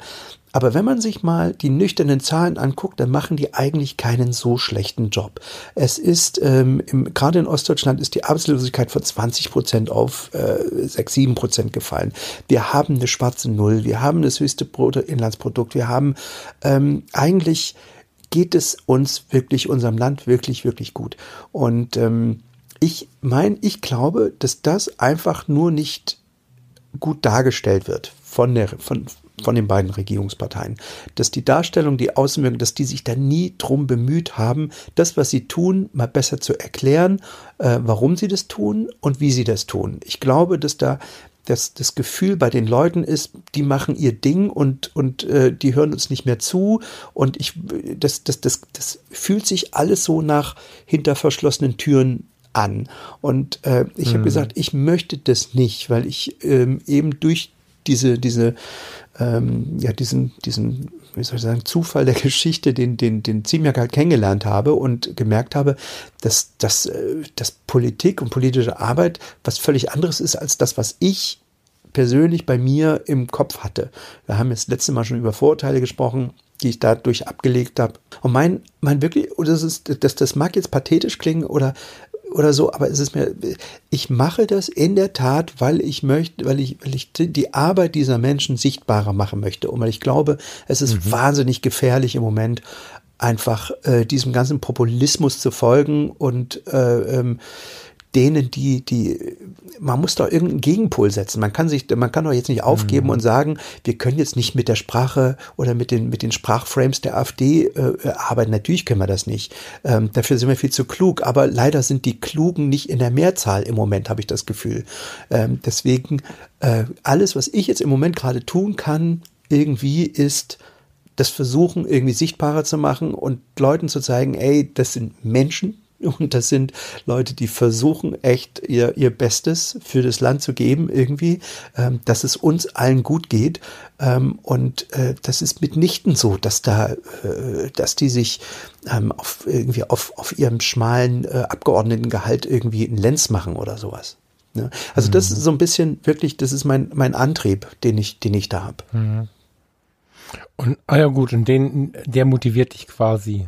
aber wenn man sich mal die nüchternen Zahlen anguckt, dann machen die eigentlich keinen so schlechten Job. Es ist, ähm, im, gerade in Ostdeutschland ist die Arbeitslosigkeit von 20 Prozent auf äh, 6, 7 Prozent gefallen. Wir haben eine schwarze Null, wir haben das höchste Bruttoinlandsprodukt, wir haben ähm, eigentlich geht es uns wirklich, unserem Land wirklich, wirklich gut. Und ähm, ich meine, ich glaube, dass das einfach nur nicht gut dargestellt wird von der, von, von den beiden Regierungsparteien. Dass die Darstellung, die Außenwirkung, dass die sich da nie drum bemüht haben, das, was sie tun, mal besser zu erklären, äh, warum sie das tun und wie sie das tun. Ich glaube, dass da das, das Gefühl bei den Leuten ist, die machen ihr Ding und, und äh, die hören uns nicht mehr zu. Und ich, das, das, das, das fühlt sich alles so nach hinter verschlossenen Türen an. Und äh, ich mhm. habe gesagt, ich möchte das nicht, weil ich ähm, eben durch diese, diese ähm, ja, diesen, diesen, wie soll ich sagen, Zufall der Geschichte, den, den, den Ziemiak halt kennengelernt habe und gemerkt habe, dass, dass, äh, dass Politik und politische Arbeit was völlig anderes ist als das, was ich persönlich bei mir im Kopf hatte. Wir haben jetzt letzte Mal schon über Vorurteile gesprochen, die ich dadurch abgelegt habe. Und mein, mein wirklich, oder das ist, das, das mag jetzt pathetisch klingen oder oder so, aber es ist mir, ich mache das in der Tat, weil ich möchte, weil ich, weil ich die Arbeit dieser Menschen sichtbarer machen möchte und weil ich glaube, es ist mhm. wahnsinnig gefährlich im Moment, einfach äh, diesem ganzen Populismus zu folgen und äh, ähm, denen, die, die, man muss doch irgendeinen Gegenpol setzen. Man kann sich, man kann doch jetzt nicht aufgeben mhm. und sagen, wir können jetzt nicht mit der Sprache oder mit den, mit den Sprachframes der AfD äh, arbeiten. Natürlich können wir das nicht. Ähm, dafür sind wir viel zu klug. Aber leider sind die Klugen nicht in der Mehrzahl im Moment, habe ich das Gefühl. Ähm, deswegen, äh, alles, was ich jetzt im Moment gerade tun kann, irgendwie ist, das versuchen irgendwie sichtbarer zu machen und Leuten zu zeigen, ey, das sind Menschen, und das sind Leute, die versuchen echt ihr, ihr Bestes für das Land zu geben, irgendwie, ähm, dass es uns allen gut geht. Ähm, und äh, das ist mitnichten so, dass da, äh, dass die sich ähm, auf irgendwie auf, auf ihrem schmalen äh, Abgeordnetengehalt irgendwie einen Lenz machen oder sowas. Ne? Also mhm. das ist so ein bisschen wirklich, das ist mein, mein Antrieb, den ich, den ich da habe. Mhm. Und, ah ja gut, und den, der motiviert dich quasi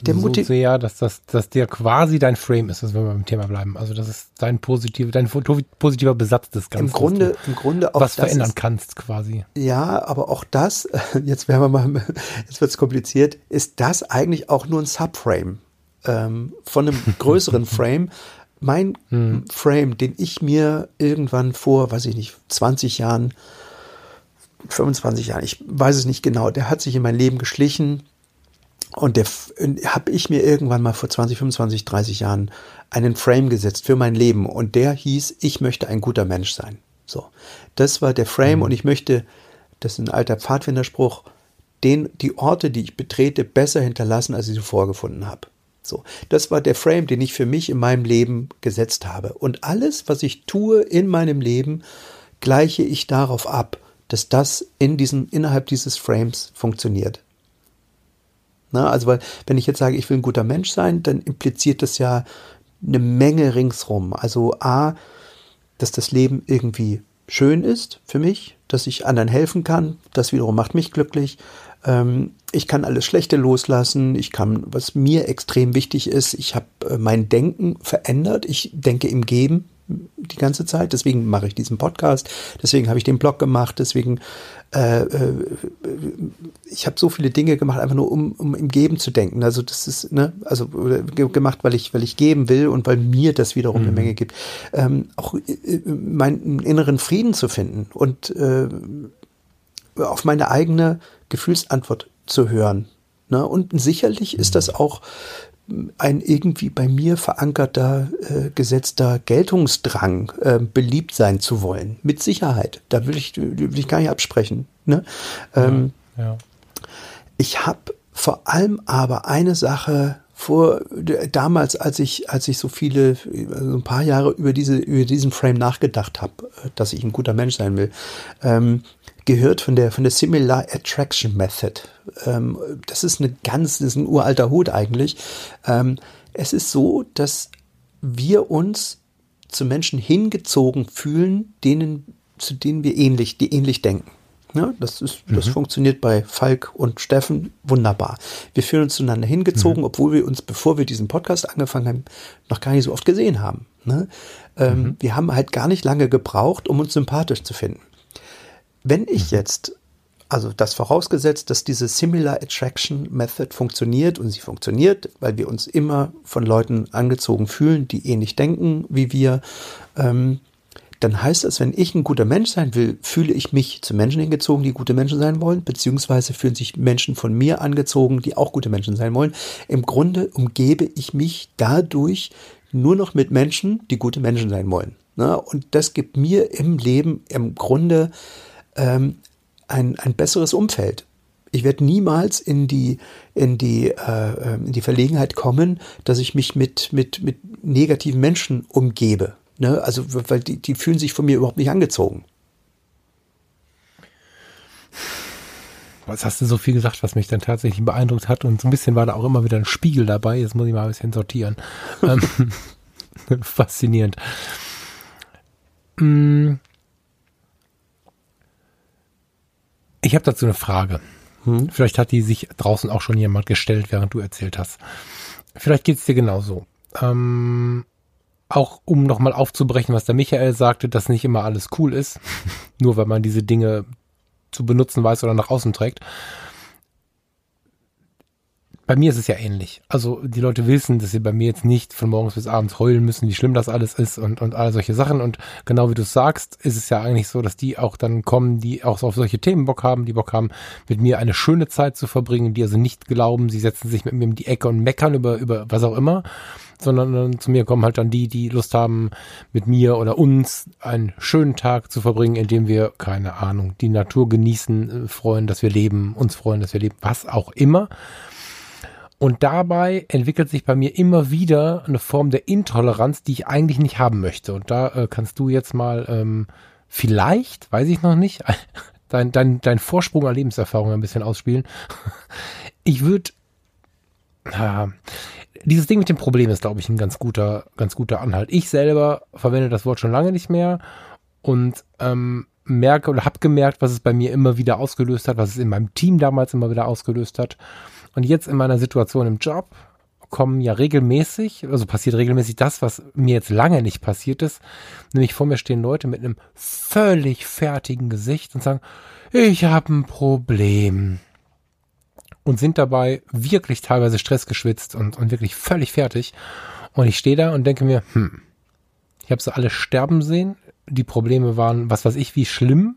der so sehr, dass das, dass der quasi dein Frame ist, dass wir beim Thema bleiben. Also das ist dein positiv, dein positiver Besatz des Ganzen. Im Grunde, im Grunde auch was verändern ist, kannst quasi. Ja, aber auch das, jetzt werden wir mal, jetzt wird's kompliziert, ist das eigentlich auch nur ein Subframe ähm, von einem größeren Frame. Mein hm. Frame, den ich mir irgendwann vor, weiß ich nicht, 20 Jahren 25 Jahren, ich weiß es nicht genau, der hat sich in mein Leben geschlichen und der habe ich mir irgendwann mal vor 20, 25, 30 Jahren einen Frame gesetzt für mein Leben und der hieß, ich möchte ein guter Mensch sein. So, das war der Frame mhm. und ich möchte, das ist ein alter Pfadfinderspruch, den die Orte, die ich betrete, besser hinterlassen, als ich sie vorgefunden habe. So, das war der Frame, den ich für mich in meinem Leben gesetzt habe. Und alles, was ich tue in meinem Leben, gleiche ich darauf ab, dass das in diesem, innerhalb dieses Frames funktioniert. Na, also, weil, wenn ich jetzt sage, ich will ein guter Mensch sein, dann impliziert das ja eine Menge ringsrum. Also, A, dass das Leben irgendwie schön ist für mich, dass ich anderen helfen kann, das wiederum macht mich glücklich. Ähm, ich kann alles Schlechte loslassen. Ich kann, was mir extrem wichtig ist, ich habe äh, mein Denken verändert. Ich denke im Geben die ganze Zeit. Deswegen mache ich diesen Podcast. Deswegen habe ich den Blog gemacht. Deswegen, äh, äh, ich habe so viele Dinge gemacht, einfach nur um, um im Geben zu denken. Also das ist, ne, also gemacht, weil ich, weil ich geben will und weil mir das wiederum mhm. eine Menge gibt. Ähm, auch äh, meinen inneren Frieden zu finden und äh, auf meine eigene Gefühlsantwort zu hören. Ne? Und sicherlich ist das auch ein irgendwie bei mir verankerter, äh, gesetzter Geltungsdrang, äh, beliebt sein zu wollen. Mit Sicherheit. Da will ich, will ich gar nicht absprechen. Ne? Ähm, ja, ja. Ich habe vor allem aber eine Sache vor damals, als ich, als ich so viele, also ein paar Jahre über diese, über diesen Frame nachgedacht habe, dass ich ein guter Mensch sein will, ähm, gehört von der, von der Similar Attraction Method. Ähm, das ist eine ganz, das ist ein uralter Hut eigentlich. Ähm, es ist so, dass wir uns zu Menschen hingezogen fühlen, denen, zu denen wir ähnlich, die ähnlich denken. Ja, das ist, das mhm. funktioniert bei Falk und Steffen wunderbar. Wir fühlen uns zueinander hingezogen, mhm. obwohl wir uns, bevor wir diesen Podcast angefangen haben, noch gar nicht so oft gesehen haben. Ne? Ähm, mhm. Wir haben halt gar nicht lange gebraucht, um uns sympathisch zu finden. Wenn ich mhm. jetzt, also das vorausgesetzt, dass diese Similar Attraction Method funktioniert und sie funktioniert, weil wir uns immer von Leuten angezogen fühlen, die ähnlich denken wie wir, ähm, dann heißt das, wenn ich ein guter Mensch sein will, fühle ich mich zu Menschen hingezogen, die gute Menschen sein wollen, beziehungsweise fühlen sich Menschen von mir angezogen, die auch gute Menschen sein wollen. Im Grunde umgebe ich mich dadurch nur noch mit Menschen, die gute Menschen sein wollen. Und das gibt mir im Leben im Grunde ähm, ein, ein besseres Umfeld. Ich werde niemals in die, in die, äh, in die Verlegenheit kommen, dass ich mich mit, mit, mit negativen Menschen umgebe. Ne? Also, weil die, die fühlen sich von mir überhaupt nicht angezogen. Was hast du so viel gesagt, was mich dann tatsächlich beeindruckt hat? Und so ein bisschen war da auch immer wieder ein Spiegel dabei. Jetzt muss ich mal ein bisschen sortieren. Ähm, faszinierend. Mm. Ich habe dazu eine Frage. Hm? Vielleicht hat die sich draußen auch schon jemand gestellt, während du erzählt hast. Vielleicht geht es dir genauso. Ähm, auch um nochmal aufzubrechen, was der Michael sagte, dass nicht immer alles cool ist, nur weil man diese Dinge zu benutzen weiß oder nach außen trägt. Bei mir ist es ja ähnlich. Also die Leute wissen, dass sie bei mir jetzt nicht von morgens bis abends heulen müssen, wie schlimm das alles ist und, und all solche Sachen. Und genau wie du sagst, ist es ja eigentlich so, dass die auch dann kommen, die auch auf solche Themen Bock haben, die Bock haben, mit mir eine schöne Zeit zu verbringen, die also nicht glauben, sie setzen sich mit mir in die Ecke und meckern über, über was auch immer, sondern zu mir kommen halt dann die, die Lust haben, mit mir oder uns einen schönen Tag zu verbringen, indem wir, keine Ahnung, die Natur genießen, äh, freuen, dass wir leben, uns freuen, dass wir leben, was auch immer. Und dabei entwickelt sich bei mir immer wieder eine Form der Intoleranz, die ich eigentlich nicht haben möchte. Und da äh, kannst du jetzt mal ähm, vielleicht, weiß ich noch nicht, dein, dein, dein Vorsprung an Lebenserfahrung ein bisschen ausspielen. Ich würde, ja, dieses Ding mit dem Problem ist, glaube ich, ein ganz guter, ganz guter Anhalt. Ich selber verwende das Wort schon lange nicht mehr und ähm, merke oder habe gemerkt, was es bei mir immer wieder ausgelöst hat, was es in meinem Team damals immer wieder ausgelöst hat. Und jetzt in meiner Situation im Job kommen ja regelmäßig, also passiert regelmäßig das, was mir jetzt lange nicht passiert ist, nämlich vor mir stehen Leute mit einem völlig fertigen Gesicht und sagen, ich habe ein Problem und sind dabei wirklich teilweise stressgeschwitzt und, und wirklich völlig fertig. Und ich stehe da und denke mir, hm, ich habe sie alle sterben sehen. Die Probleme waren, was weiß ich, wie schlimm.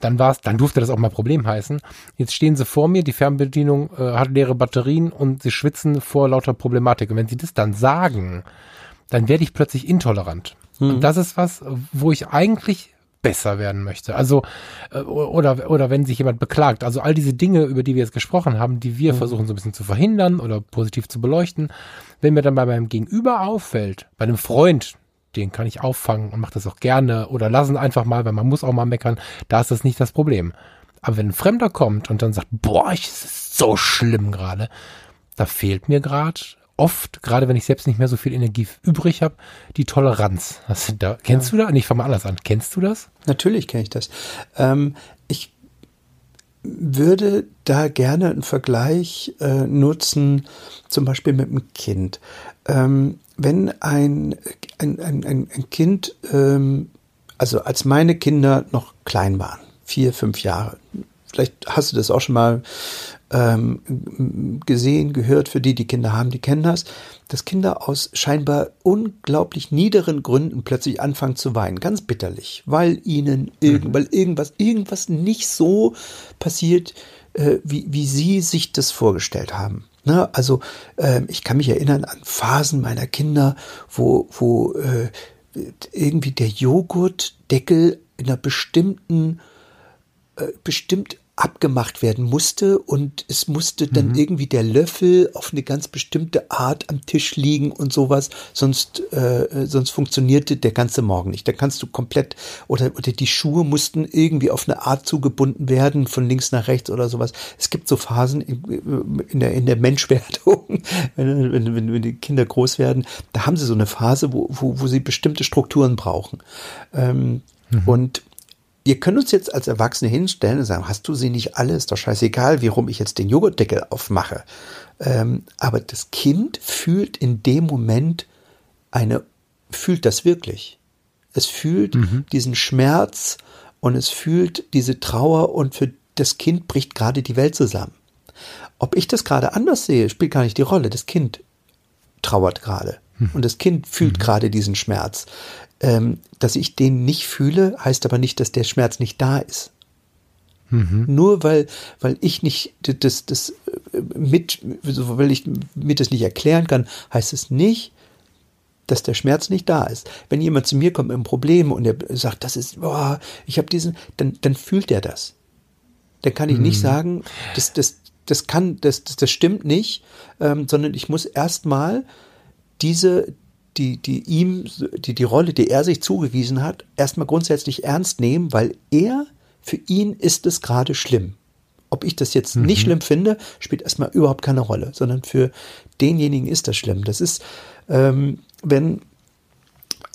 Dann war es, dann durfte das auch mal Problem heißen. Jetzt stehen sie vor mir, die Fernbedienung äh, hat leere Batterien und sie schwitzen vor lauter Problematik. Und wenn sie das dann sagen, dann werde ich plötzlich intolerant. Mhm. Und das ist was, wo ich eigentlich besser werden möchte. Also äh, oder oder wenn sich jemand beklagt. Also all diese Dinge, über die wir jetzt gesprochen haben, die wir mhm. versuchen so ein bisschen zu verhindern oder positiv zu beleuchten, wenn mir dann bei meinem Gegenüber auffällt, bei einem Freund, den kann ich auffangen und mache das auch gerne oder lassen einfach mal, weil man muss auch mal meckern, da ist das nicht das Problem. Aber wenn ein Fremder kommt und dann sagt, boah, es ist so schlimm gerade, da fehlt mir gerade oft, gerade wenn ich selbst nicht mehr so viel Energie übrig habe, die Toleranz. Was, da, kennst ja. du das? Ich fange mal anders an. Kennst du das? Natürlich kenne ich das. Ähm, ich würde da gerne einen Vergleich äh, nutzen, zum Beispiel mit einem Kind. Ähm, wenn ein, ein, ein, ein Kind, ähm, also als meine Kinder noch klein waren, vier, fünf Jahre, vielleicht hast du das auch schon mal ähm, gesehen, gehört, für die, die Kinder haben, die kennen das, dass Kinder aus scheinbar unglaublich niederen Gründen plötzlich anfangen zu weinen, ganz bitterlich, weil ihnen irgend, mhm. weil irgendwas, irgendwas nicht so passiert, äh, wie, wie sie sich das vorgestellt haben. Ne? also äh, ich kann mich erinnern an Phasen meiner Kinder, wo, wo äh, irgendwie der Joghurtdeckel in einer bestimmten äh, bestimmt abgemacht werden musste und es musste dann mhm. irgendwie der Löffel auf eine ganz bestimmte Art am Tisch liegen und sowas, sonst äh, sonst funktionierte der ganze Morgen nicht. Da kannst du komplett oder oder die Schuhe mussten irgendwie auf eine Art zugebunden werden von links nach rechts oder sowas. Es gibt so Phasen in der in der Menschwerdung, wenn, wenn, wenn die Kinder groß werden, da haben sie so eine Phase, wo wo, wo sie bestimmte Strukturen brauchen ähm, mhm. und ihr könnt uns jetzt als Erwachsene hinstellen und sagen, hast du sie nicht alle? Ist doch scheißegal, warum ich jetzt den Joghurtdeckel aufmache. Ähm, aber das Kind fühlt in dem Moment eine, fühlt das wirklich. Es fühlt mhm. diesen Schmerz und es fühlt diese Trauer und für das Kind bricht gerade die Welt zusammen. Ob ich das gerade anders sehe, spielt gar nicht die Rolle. Das Kind trauert gerade. Mhm. Und das Kind fühlt mhm. gerade diesen Schmerz. Ähm, dass ich den nicht fühle, heißt aber nicht, dass der Schmerz nicht da ist. Mhm. Nur weil, weil ich nicht das, das äh, mit, weil ich mir das nicht erklären kann, heißt es nicht, dass der Schmerz nicht da ist. Wenn jemand zu mir kommt mit einem Problem und er sagt, das ist, boah, ich habe diesen, dann, dann fühlt er das. Dann kann ich mhm. nicht sagen, das, das, das kann, das, das, das stimmt nicht, ähm, sondern ich muss erstmal diese, die, die ihm, die, die Rolle, die er sich zugewiesen hat, erstmal grundsätzlich ernst nehmen, weil er, für ihn ist es gerade schlimm. Ob ich das jetzt mhm. nicht schlimm finde, spielt erstmal überhaupt keine Rolle, sondern für denjenigen ist das schlimm. Das ist, ähm, wenn,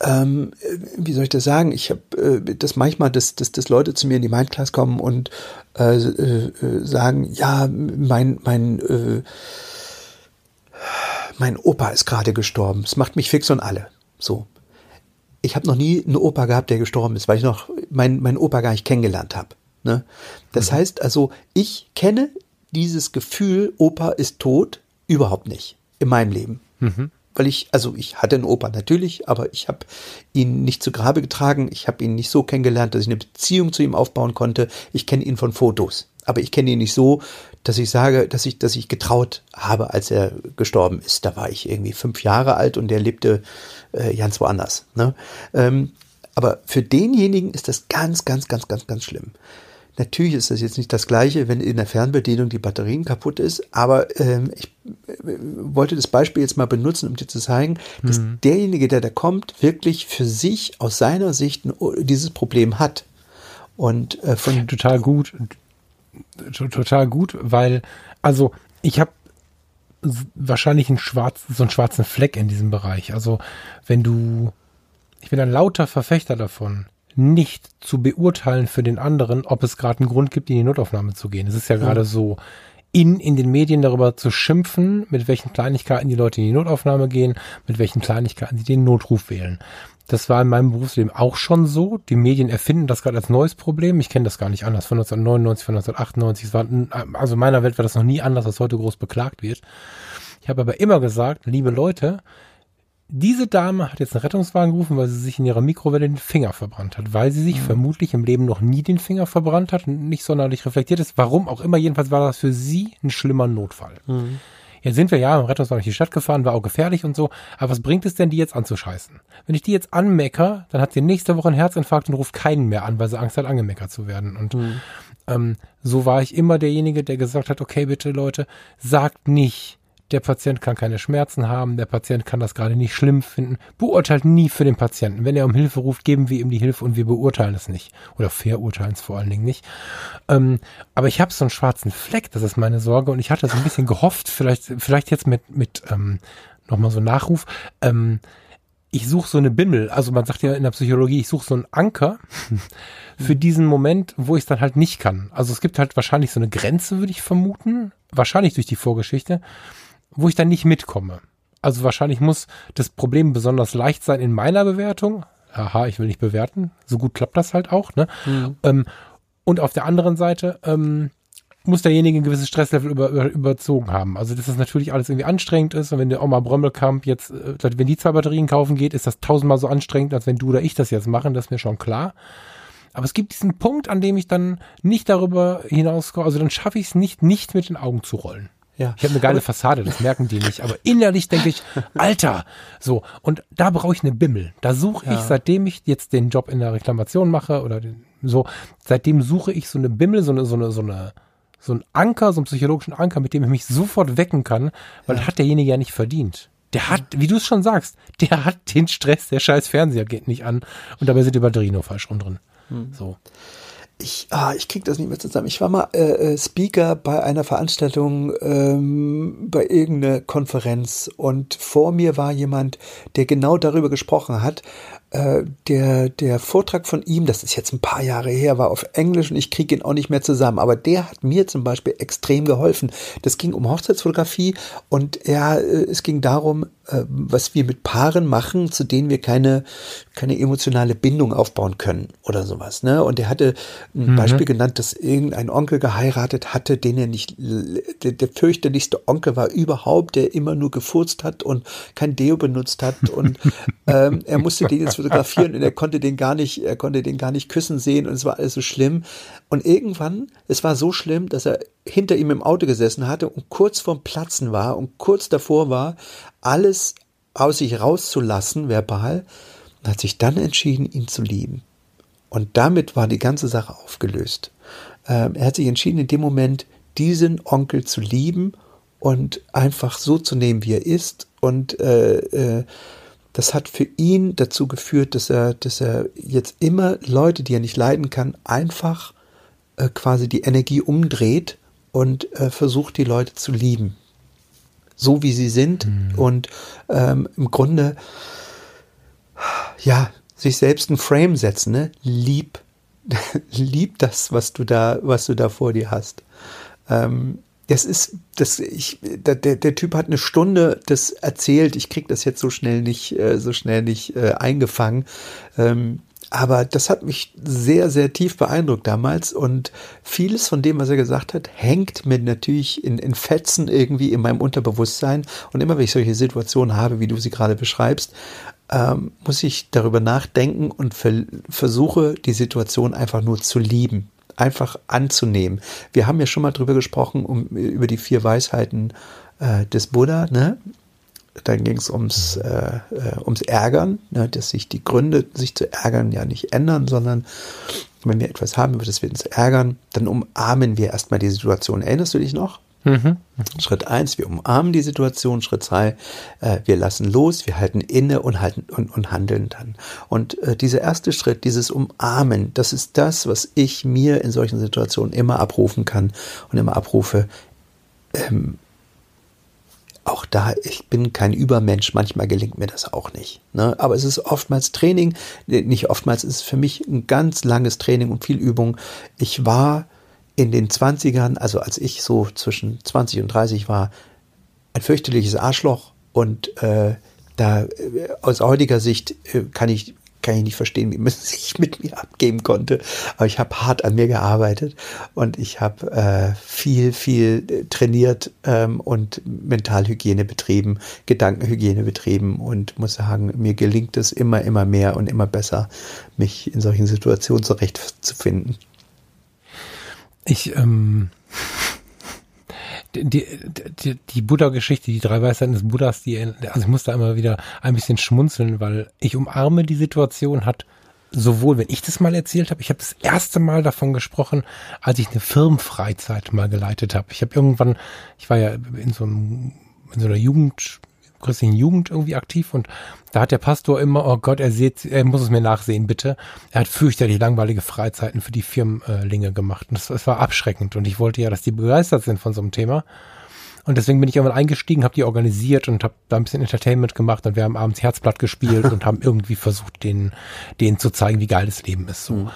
ähm, wie soll ich das sagen? Ich habe äh, das manchmal, dass, dass, dass Leute zu mir in die Mindclass kommen und äh, äh, sagen, ja, mein, mein äh, mein Opa ist gerade gestorben. Es macht mich fix und alle. So. Ich habe noch nie einen Opa gehabt, der gestorben ist, weil ich noch meinen mein Opa gar nicht kennengelernt habe. Ne? Das mhm. heißt also, ich kenne dieses Gefühl, Opa ist tot, überhaupt nicht in meinem Leben. Mhm. Weil ich, also ich hatte einen Opa natürlich, aber ich habe ihn nicht zu Grabe getragen. Ich habe ihn nicht so kennengelernt, dass ich eine Beziehung zu ihm aufbauen konnte. Ich kenne ihn von Fotos aber ich kenne ihn nicht so, dass ich sage, dass ich, dass ich getraut habe, als er gestorben ist. Da war ich irgendwie fünf Jahre alt und der lebte äh, ganz woanders. Ne? Ähm, aber für denjenigen ist das ganz, ganz, ganz, ganz, ganz schlimm. Natürlich ist das jetzt nicht das Gleiche, wenn in der Fernbedienung die Batterien kaputt ist, aber ähm, ich äh, wollte das Beispiel jetzt mal benutzen, um dir zu zeigen, dass mhm. derjenige, der da kommt, wirklich für sich aus seiner Sicht dieses Problem hat. Und äh, von total gut total gut, weil, also ich habe wahrscheinlich einen schwarz, so einen schwarzen Fleck in diesem Bereich. Also wenn du, ich bin ein lauter Verfechter davon, nicht zu beurteilen für den anderen, ob es gerade einen Grund gibt, in die Notaufnahme zu gehen. Es ist ja gerade so in, in den Medien darüber zu schimpfen, mit welchen Kleinigkeiten die Leute in die Notaufnahme gehen, mit welchen Kleinigkeiten sie den Notruf wählen. Das war in meinem Berufsleben auch schon so. Die Medien erfinden das gerade als neues Problem. Ich kenne das gar nicht anders. Von 1999, von 1998. Es war, also in meiner Welt war das noch nie anders, was heute groß beklagt wird. Ich habe aber immer gesagt, liebe Leute, diese Dame hat jetzt einen Rettungswagen gerufen, weil sie sich in ihrer Mikrowelle den Finger verbrannt hat, weil sie sich mhm. vermutlich im Leben noch nie den Finger verbrannt hat und nicht sonderlich reflektiert ist. Warum auch immer, jedenfalls war das für sie ein schlimmer Notfall. Mhm. Jetzt sind wir ja im Rettungswagen durch die Stadt gefahren, war auch gefährlich und so. Aber was bringt es denn, die jetzt anzuscheißen? Wenn ich die jetzt anmecker, dann hat sie nächste Woche einen Herzinfarkt und ruft keinen mehr an, weil sie Angst hat, angemeckert zu werden. Und mhm. ähm, so war ich immer derjenige, der gesagt hat, okay, bitte Leute, sagt nicht, der Patient kann keine Schmerzen haben, der Patient kann das gerade nicht schlimm finden. Beurteilt nie für den Patienten. Wenn er um Hilfe ruft, geben wir ihm die Hilfe und wir beurteilen es nicht. Oder verurteilen es vor allen Dingen nicht. Ähm, aber ich habe so einen schwarzen Fleck, das ist meine Sorge. Und ich hatte so ein bisschen gehofft, vielleicht, vielleicht jetzt mit, mit ähm, nochmal so Nachruf. Ähm, ich suche so eine Bimmel, also man sagt ja in der Psychologie, ich suche so einen Anker für diesen Moment, wo ich es dann halt nicht kann. Also es gibt halt wahrscheinlich so eine Grenze, würde ich vermuten, wahrscheinlich durch die Vorgeschichte, wo ich dann nicht mitkomme. Also wahrscheinlich muss das Problem besonders leicht sein in meiner Bewertung. Aha, ich will nicht bewerten. So gut klappt das halt auch. Ne? Mhm. Ähm, und auf der anderen Seite ähm, muss derjenige ein gewisses Stresslevel über, über, überzogen haben. Also dass das natürlich alles irgendwie anstrengend ist. Und wenn der Oma Brömmelkamp jetzt, äh, wenn die zwei Batterien kaufen geht, ist das tausendmal so anstrengend, als wenn du oder ich das jetzt machen. Das ist mir schon klar. Aber es gibt diesen Punkt, an dem ich dann nicht darüber hinauskomme. Also dann schaffe ich es nicht, nicht mit den Augen zu rollen. Ja. Ich habe eine geile aber, Fassade, das merken die nicht. Aber innerlich denke ich, Alter, so. Und da brauche ich eine Bimmel. Da suche ja. ich, seitdem ich jetzt den Job in der Reklamation mache oder den, so, seitdem suche ich so eine Bimmel, so eine, so eine, so eine, so ein Anker, so einen psychologischen Anker, mit dem ich mich sofort wecken kann, weil ja. das hat derjenige ja nicht verdient. Der hat, wie du es schon sagst, der hat den Stress, der scheiß Fernseher geht nicht an und dabei sind die Batterien nur falsch rum drin. Hm. So ich, ah, ich krieg das nicht mehr zusammen. Ich war mal äh, äh, Speaker bei einer Veranstaltung, ähm, bei irgendeiner Konferenz und vor mir war jemand, der genau darüber gesprochen hat, äh, der, der Vortrag von ihm, das ist jetzt ein paar Jahre her, war auf Englisch und ich kriege ihn auch nicht mehr zusammen. Aber der hat mir zum Beispiel extrem geholfen. Das ging um Hochzeitsfotografie und er, äh, es ging darum, äh, was wir mit Paaren machen, zu denen wir keine, keine emotionale Bindung aufbauen können oder sowas. Ne? Und er hatte ein mhm. Beispiel genannt, dass irgendein Onkel geheiratet hatte, den er nicht, der, der fürchterlichste Onkel war überhaupt, der immer nur gefurzt hat und kein Deo benutzt hat und ähm, er musste den jetzt fotografieren und er konnte den gar nicht, er konnte den gar nicht küssen sehen und es war alles so schlimm. Und irgendwann, es war so schlimm, dass er hinter ihm im Auto gesessen hatte und kurz vorm Platzen war und kurz davor war, alles aus sich rauszulassen, verbal, und hat sich dann entschieden, ihn zu lieben. Und damit war die ganze Sache aufgelöst. Ähm, er hat sich entschieden, in dem Moment diesen Onkel zu lieben und einfach so zu nehmen, wie er ist und äh, äh, das hat für ihn dazu geführt, dass er, dass er jetzt immer Leute, die er nicht leiden kann, einfach äh, quasi die Energie umdreht und äh, versucht, die Leute zu lieben. So wie sie sind mhm. und ähm, im Grunde, ja, sich selbst ein Frame setzen, ne? Lieb, lieb das, was du da, was du da vor dir hast. Ähm, das ist, das, ich, der, der Typ hat eine Stunde das erzählt. Ich krieg das jetzt so schnell nicht, äh, so schnell nicht äh, eingefangen. Ähm, aber das hat mich sehr, sehr tief beeindruckt damals und vieles von dem, was er gesagt hat, hängt mir natürlich in, in Fetzen irgendwie in meinem Unterbewusstsein. Und immer wenn ich solche Situationen habe, wie du sie gerade beschreibst, ähm, muss ich darüber nachdenken und ver versuche, die Situation einfach nur zu lieben einfach anzunehmen. Wir haben ja schon mal drüber gesprochen, um, über die vier Weisheiten äh, des Buddha, ne? Dann ging es ums, äh, äh, ums Ärgern, ne? dass sich die Gründe, sich zu ärgern, ja nicht ändern, sondern wenn wir etwas haben, über das wir uns ärgern, dann umarmen wir erstmal die Situation. Erinnerst du dich noch? Mhm. Schritt eins, wir umarmen die Situation. Schritt zwei, äh, wir lassen los, wir halten inne und halten und, und handeln dann. Und äh, dieser erste Schritt, dieses Umarmen, das ist das, was ich mir in solchen Situationen immer abrufen kann und immer abrufe. Ähm, auch da, ich bin kein Übermensch, manchmal gelingt mir das auch nicht. Ne? Aber es ist oftmals Training, nicht oftmals, es ist für mich ein ganz langes Training und viel Übung. Ich war in den 20ern, also als ich so zwischen 20 und 30 war, ein fürchterliches Arschloch und äh, da äh, aus heutiger Sicht äh, kann ich kann ich nicht verstehen, wie man sich mit mir abgeben konnte. Aber ich habe hart an mir gearbeitet und ich habe äh, viel, viel äh, trainiert ähm, und Mentalhygiene betrieben, Gedankenhygiene betrieben und muss sagen, mir gelingt es immer, immer mehr und immer besser, mich in solchen Situationen zurechtzufinden. Ich, ähm, die, die, die Buddha-Geschichte, die drei Weisheiten des Buddhas, die, also ich muss da immer wieder ein bisschen schmunzeln, weil ich umarme die Situation, hat sowohl, wenn ich das mal erzählt habe, ich habe das erste Mal davon gesprochen, als ich eine Firmenfreizeit mal geleitet habe. Ich habe irgendwann, ich war ja in so einem, in so einer Jugend, christlichen Jugend irgendwie aktiv und da hat der Pastor immer, oh Gott, er sieht, er muss es mir nachsehen, bitte. Er hat fürchterlich langweilige Freizeiten für die Firmlinge gemacht. Und das, das war abschreckend. Und ich wollte ja, dass die begeistert sind von so einem Thema. Und deswegen bin ich irgendwann eingestiegen, habe die organisiert und habe da ein bisschen Entertainment gemacht und wir haben abends Herzblatt gespielt und haben irgendwie versucht, denen, denen zu zeigen, wie geil das Leben ist. So. Mhm.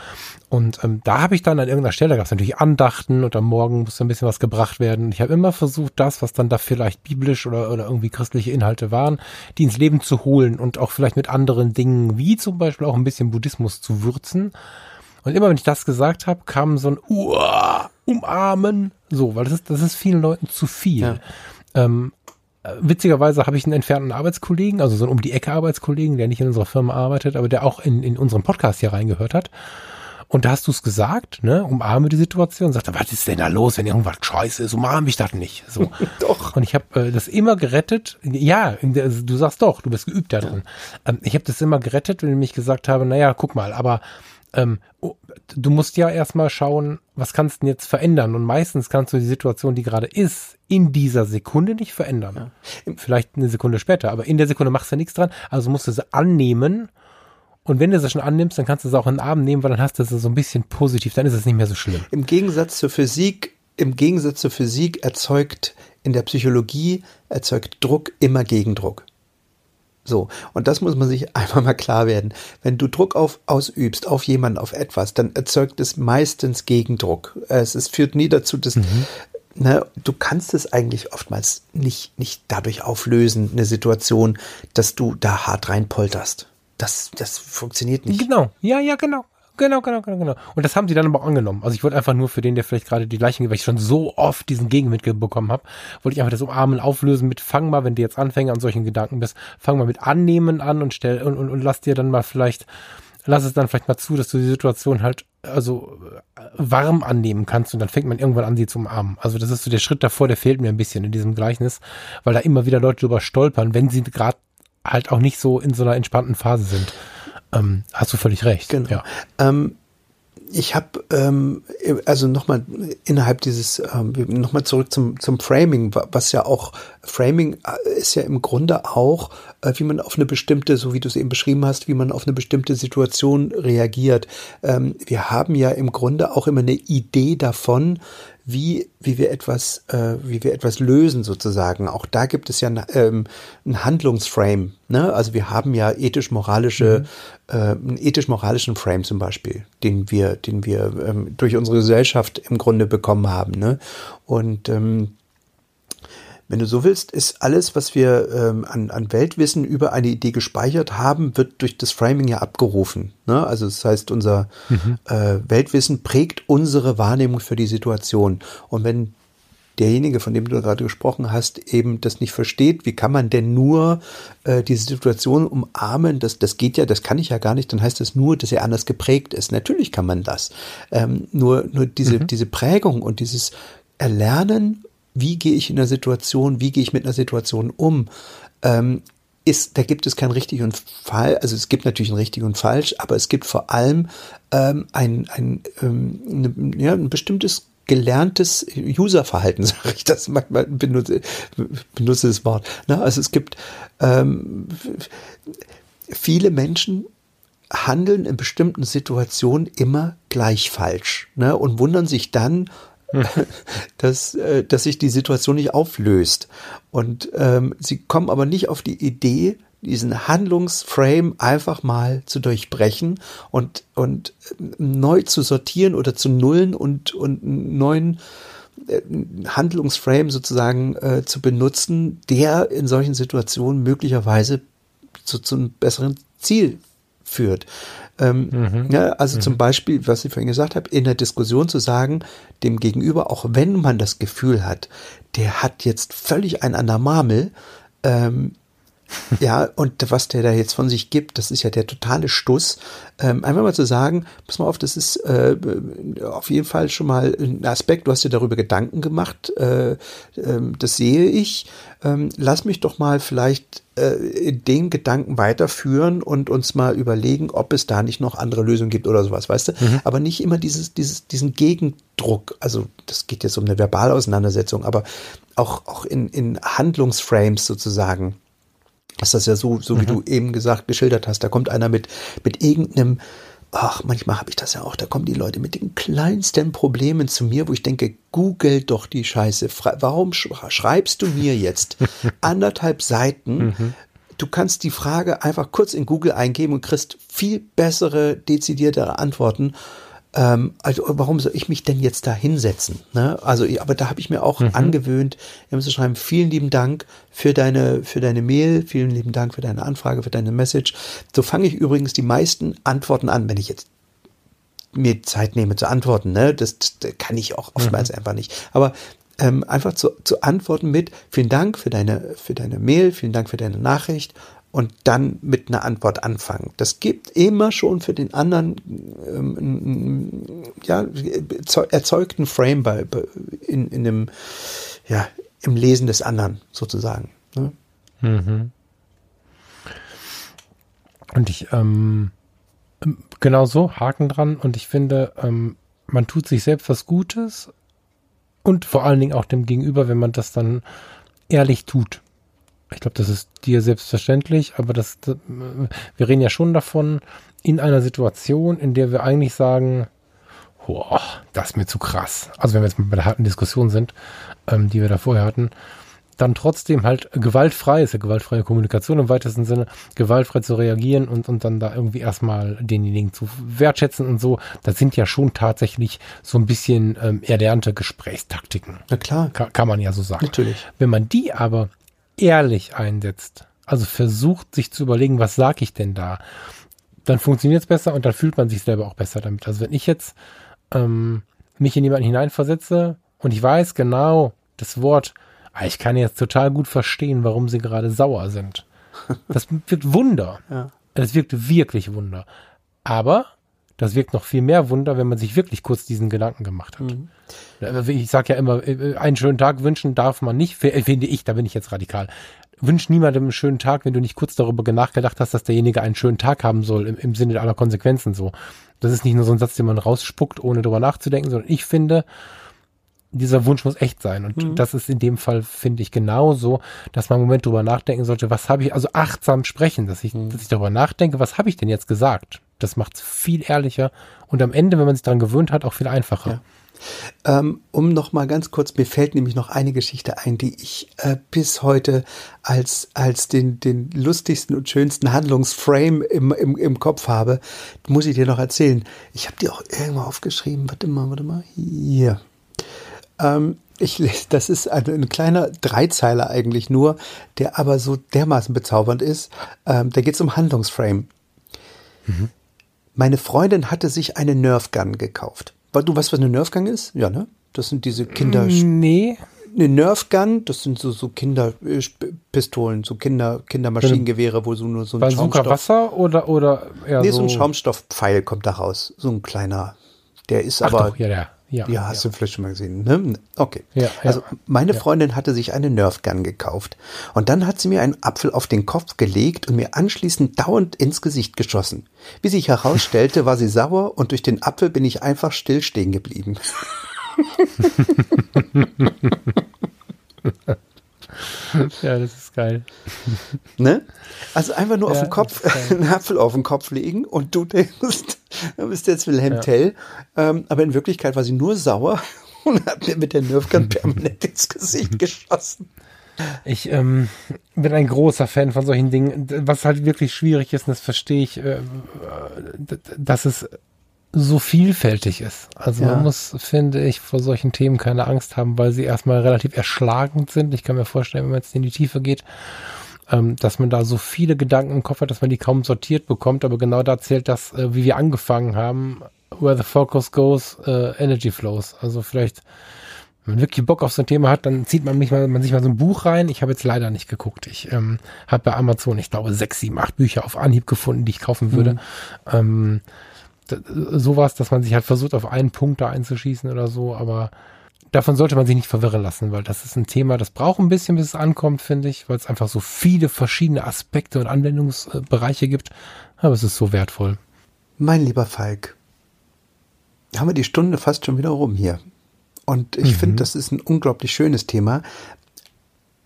Und ähm, da habe ich dann an irgendeiner Stelle, da gab es natürlich Andachten und am Morgen musste ein bisschen was gebracht werden. Und ich habe immer versucht, das, was dann da vielleicht biblisch oder, oder irgendwie christliche Inhalte waren, die ins Leben zu holen und auch vielleicht mit anderen Dingen, wie zum Beispiel auch ein bisschen Buddhismus zu würzen. Und immer wenn ich das gesagt habe, kam so ein Uah, Umarmen, so, weil das ist, das ist vielen Leuten zu viel. Ja. Ähm, äh, witzigerweise habe ich einen entfernten Arbeitskollegen, also so einen um die Ecke Arbeitskollegen, der nicht in unserer Firma arbeitet, aber der auch in, in unserem Podcast hier reingehört hat. Und da hast du es gesagt, ne? Umarme die Situation. Sagte, was ist denn da los, wenn irgendwas scheiße ist? Umarme ich das nicht. So. Doch. Und ich habe äh, das immer gerettet. Ja, du sagst doch, du bist geübt da drin. Ähm, ich habe das immer gerettet, wenn ich mich gesagt habe, naja, guck mal, aber ähm, oh, du musst ja erstmal schauen, was kannst du denn jetzt verändern? Und meistens kannst du die Situation, die gerade ist, in dieser Sekunde nicht verändern. Ja. Vielleicht eine Sekunde später, aber in der Sekunde machst du ja nichts dran. Also musst du sie annehmen und wenn du sie schon annimmst, dann kannst du sie auch in den Arm nehmen, weil dann hast du sie so ein bisschen positiv, dann ist es nicht mehr so schlimm. Im Gegensatz zur Physik, im Gegensatz zur Physik erzeugt in der Psychologie erzeugt Druck immer Gegendruck. So, und das muss man sich einfach mal klar werden. Wenn du Druck auf, ausübst auf jemanden, auf etwas, dann erzeugt es meistens Gegendruck. Es, es führt nie dazu, dass mhm. ne, du kannst es eigentlich oftmals nicht, nicht dadurch auflösen, eine Situation, dass du da hart reinpolterst. Das, das funktioniert nicht. Genau, ja, ja, genau. Genau, genau, genau, genau. Und das haben sie dann aber auch angenommen. Also ich wollte einfach nur für den, der vielleicht gerade die Leichen, weil ich schon so oft diesen Gegenwind bekommen habe, wollte ich einfach das Umarmen auflösen mit fang mal, wenn du jetzt Anfänger an solchen Gedanken bist, fang mal mit Annehmen an und stell und, und, und lass dir dann mal vielleicht, lass es dann vielleicht mal zu, dass du die Situation halt also warm annehmen kannst und dann fängt man irgendwann an, sie zu umarmen. Also das ist so der Schritt davor, der fehlt mir ein bisschen in diesem Gleichnis, weil da immer wieder Leute drüber stolpern, wenn sie gerade halt auch nicht so in so einer entspannten Phase sind. Ähm, hast du völlig recht. Genau. Ja. Ähm, ich habe ähm, also nochmal innerhalb dieses ähm, nochmal zurück zum zum Framing, was ja auch Framing äh, ist ja im Grunde auch, äh, wie man auf eine bestimmte, so wie du es eben beschrieben hast, wie man auf eine bestimmte Situation reagiert. Ähm, wir haben ja im Grunde auch immer eine Idee davon, wie, wie wir etwas, äh, wie wir etwas lösen sozusagen. Auch da gibt es ja ein, ähm, ein Handlungsframe. Ne? Also wir haben ja ethisch-moralische, mhm. äh, einen ethisch-moralischen Frame zum Beispiel, den wir, den wir ähm, durch unsere Gesellschaft im Grunde bekommen haben. Ne? Und ähm, wenn du so willst, ist alles, was wir ähm, an, an Weltwissen über eine Idee gespeichert haben, wird durch das Framing ja abgerufen. Ne? Also das heißt, unser mhm. äh, Weltwissen prägt unsere Wahrnehmung für die Situation. Und wenn derjenige, von dem du gerade gesprochen hast, eben das nicht versteht, wie kann man denn nur äh, diese Situation umarmen? Das, das geht ja, das kann ich ja gar nicht. Dann heißt das nur, dass er anders geprägt ist. Natürlich kann man das. Ähm, nur, nur diese, mhm. diese Prägung und dieses Erlernen wie gehe ich in der Situation, wie gehe ich mit einer Situation um, ähm, ist, da gibt es kein richtig und falsch, also es gibt natürlich ein richtig und falsch, aber es gibt vor allem ähm, ein, ein, ähm, eine, ja, ein bestimmtes gelerntes Userverhalten, sage ich das manchmal, benutze, benutze das Wort. Ne? Also es gibt ähm, viele Menschen handeln in bestimmten Situationen immer gleich falsch ne? und wundern sich dann, dass, äh, dass sich die Situation nicht auflöst. Und ähm, sie kommen aber nicht auf die Idee, diesen Handlungsframe einfach mal zu durchbrechen und, und äh, neu zu sortieren oder zu nullen und, und einen neuen äh, Handlungsframe sozusagen äh, zu benutzen, der in solchen Situationen möglicherweise zu, zu einem besseren Ziel führt. Ähm, mhm. ja, also mhm. zum Beispiel, was ich vorhin gesagt habe, in der Diskussion zu sagen, dem Gegenüber, auch wenn man das Gefühl hat, der hat jetzt völlig ein an der Marmel, ähm, ja, und was der da jetzt von sich gibt, das ist ja der totale Stuss. Ähm, einfach mal zu sagen, pass mal auf, das ist äh, auf jeden Fall schon mal ein Aspekt, du hast dir darüber Gedanken gemacht, äh, äh, das sehe ich. Ähm, lass mich doch mal vielleicht äh, den Gedanken weiterführen und uns mal überlegen, ob es da nicht noch andere Lösungen gibt oder sowas, weißt du? Mhm. Aber nicht immer dieses, dieses, diesen Gegendruck. Also das geht jetzt um eine verbale Auseinandersetzung, aber auch, auch in, in Handlungsframes sozusagen ist das ja so, so wie mhm. du eben gesagt, geschildert hast. Da kommt einer mit, mit irgendeinem, ach, manchmal habe ich das ja auch, da kommen die Leute mit den kleinsten Problemen zu mir, wo ich denke, google doch die Scheiße. Warum schreibst du mir jetzt anderthalb Seiten? Mhm. Du kannst die Frage einfach kurz in Google eingeben und kriegst viel bessere, dezidiertere Antworten ähm, also warum soll ich mich denn jetzt da hinsetzen? Ne? Also, aber da habe ich mir auch mhm. angewöhnt, immer zu schreiben, vielen lieben Dank für deine, für deine Mail, vielen lieben Dank für deine Anfrage, für deine Message. So fange ich übrigens die meisten Antworten an, wenn ich jetzt mir Zeit nehme zu antworten. Ne? Das, das kann ich auch oftmals mhm. einfach nicht. Aber ähm, einfach zu, zu antworten mit vielen Dank für deine, für deine Mail, vielen Dank für deine Nachricht und dann mit einer Antwort anfangen. Das gibt immer schon für den anderen ähm, ja, erzeugten Frame bei, in, in dem, ja, im Lesen des anderen sozusagen. Ne? Mhm. Und ich, ähm, genau so, Haken dran. Und ich finde, ähm, man tut sich selbst was Gutes und vor allen Dingen auch dem Gegenüber, wenn man das dann ehrlich tut. Ich glaube, das ist dir selbstverständlich, aber das, wir reden ja schon davon, in einer Situation, in der wir eigentlich sagen, boah, das ist mir zu krass. Also wenn wir jetzt mal bei der harten Diskussion sind, ähm, die wir da vorher hatten, dann trotzdem halt gewaltfrei, ist ja gewaltfreie Kommunikation im weitesten Sinne, gewaltfrei zu reagieren und, und dann da irgendwie erstmal denjenigen zu wertschätzen und so, das sind ja schon tatsächlich so ein bisschen ähm, erlernte Gesprächstaktiken. Na klar. Ka kann man ja so sagen. Natürlich. Wenn man die aber ehrlich einsetzt, also versucht sich zu überlegen, was sage ich denn da, dann funktioniert es besser und dann fühlt man sich selber auch besser damit. Also wenn ich jetzt ähm, mich in jemanden hineinversetze und ich weiß genau, das Wort Ah, ich kann jetzt total gut verstehen, warum sie gerade sauer sind. Das wirkt Wunder. Ja. Das wirkt wirklich Wunder. Aber das wirkt noch viel mehr Wunder, wenn man sich wirklich kurz diesen Gedanken gemacht hat. Mhm. Ich sage ja immer, äh, einen schönen Tag wünschen darf man nicht, finde ich, da bin ich jetzt radikal. Wünsch niemandem einen schönen Tag, wenn du nicht kurz darüber nachgedacht hast, dass derjenige einen schönen Tag haben soll, im, im Sinne aller Konsequenzen so. Das ist nicht nur so ein Satz, den man rausspuckt, ohne darüber nachzudenken, sondern ich finde, dieser Wunsch muss echt sein. Und mhm. das ist in dem Fall, finde ich, genauso, dass man einen Moment drüber nachdenken sollte, was habe ich, also achtsam sprechen, dass ich, mhm. dass ich darüber nachdenke, was habe ich denn jetzt gesagt? Das macht es viel ehrlicher und am Ende, wenn man sich daran gewöhnt hat, auch viel einfacher. Ja. Ähm, um noch mal ganz kurz, mir fällt nämlich noch eine Geschichte ein, die ich äh, bis heute als, als den, den lustigsten und schönsten Handlungsframe im, im, im Kopf habe. Muss ich dir noch erzählen. Ich habe die auch irgendwo aufgeschrieben. Warte mal, warte mal. Hier. Ähm, ich das ist ein, ein, kleiner Dreizeiler eigentlich nur, der aber so dermaßen bezaubernd ist. Ähm, da geht es um Handlungsframe. Mhm. Meine Freundin hatte sich eine Nerfgun gekauft. Du weißt, was eine Nerfgun ist? Ja, ne? Das sind diese Kinder. Nee. Eine Nerfgun, das sind so, so Kinderpistolen, so Kinder, Kindermaschinengewehre, wo so nur so ein Bazooka Schaumstoff. Wasser oder, oder eher Nee, so, so ein Schaumstoffpfeil kommt da raus. So ein kleiner. Der ist Ach aber. Doch, ja, der. Ja, ja hast ja. du vielleicht schon mal gesehen. Ne? Okay. Ja, also meine Freundin hatte sich eine Nerfgun gekauft und dann hat sie mir einen Apfel auf den Kopf gelegt und mir anschließend dauernd ins Gesicht geschossen. Wie sich herausstellte, war sie sauer und durch den Apfel bin ich einfach still stehen geblieben. ja, das ist geil. Ne? Also einfach nur ja, auf den Kopf, einen Apfel auf den Kopf legen und du denkst, du bist jetzt Wilhelm ja. Tell. Ähm, aber in Wirklichkeit war sie nur sauer und hat mir mit der Nerfgun permanent ins Gesicht geschossen. Ich ähm, bin ein großer Fan von solchen Dingen. Was halt wirklich schwierig ist, und das verstehe ich, äh, dass es so vielfältig ist. Also ja. man muss, finde ich, vor solchen Themen keine Angst haben, weil sie erstmal relativ erschlagend sind. Ich kann mir vorstellen, wenn man jetzt in die Tiefe geht, ähm, dass man da so viele Gedanken im Kopf hat, dass man die kaum sortiert bekommt. Aber genau da zählt das, äh, wie wir angefangen haben. Where the focus goes, uh, energy flows. Also vielleicht, wenn man wirklich Bock auf so ein Thema hat, dann zieht man, mich mal, man sich mal so ein Buch rein. Ich habe jetzt leider nicht geguckt. Ich ähm, habe bei Amazon, ich glaube, sechs, sieben, acht Bücher auf Anhieb gefunden, die ich kaufen würde. Mhm. Ähm, sowas, dass man sich halt versucht, auf einen Punkt da einzuschießen oder so, aber davon sollte man sich nicht verwirren lassen, weil das ist ein Thema, das braucht ein bisschen, bis es ankommt, finde ich, weil es einfach so viele verschiedene Aspekte und Anwendungsbereiche gibt, aber es ist so wertvoll. Mein lieber Falk, haben wir die Stunde fast schon wieder rum hier. Und ich mhm. finde, das ist ein unglaublich schönes Thema.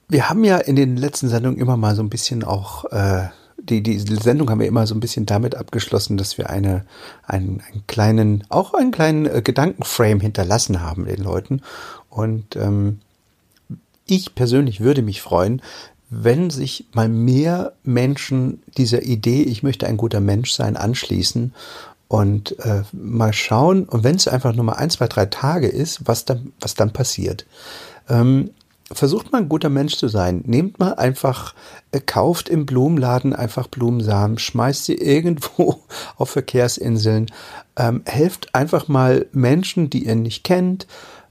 Wir haben ja in den letzten Sendungen immer mal so ein bisschen auch äh, die, die Sendung haben wir immer so ein bisschen damit abgeschlossen, dass wir eine, einen, einen kleinen, auch einen kleinen äh, Gedankenframe hinterlassen haben den Leuten. Und ähm, ich persönlich würde mich freuen, wenn sich mal mehr Menschen dieser Idee, ich möchte ein guter Mensch sein, anschließen und äh, mal schauen, und wenn es einfach nur mal ein, zwei, drei Tage ist, was dann, was dann passiert. Ähm, versucht mal ein guter Mensch zu sein. Nehmt mal einfach, äh, kauft im Blumenladen einfach Blumensamen, schmeißt sie irgendwo auf Verkehrsinseln, ähm, helft einfach mal Menschen, die ihr nicht kennt,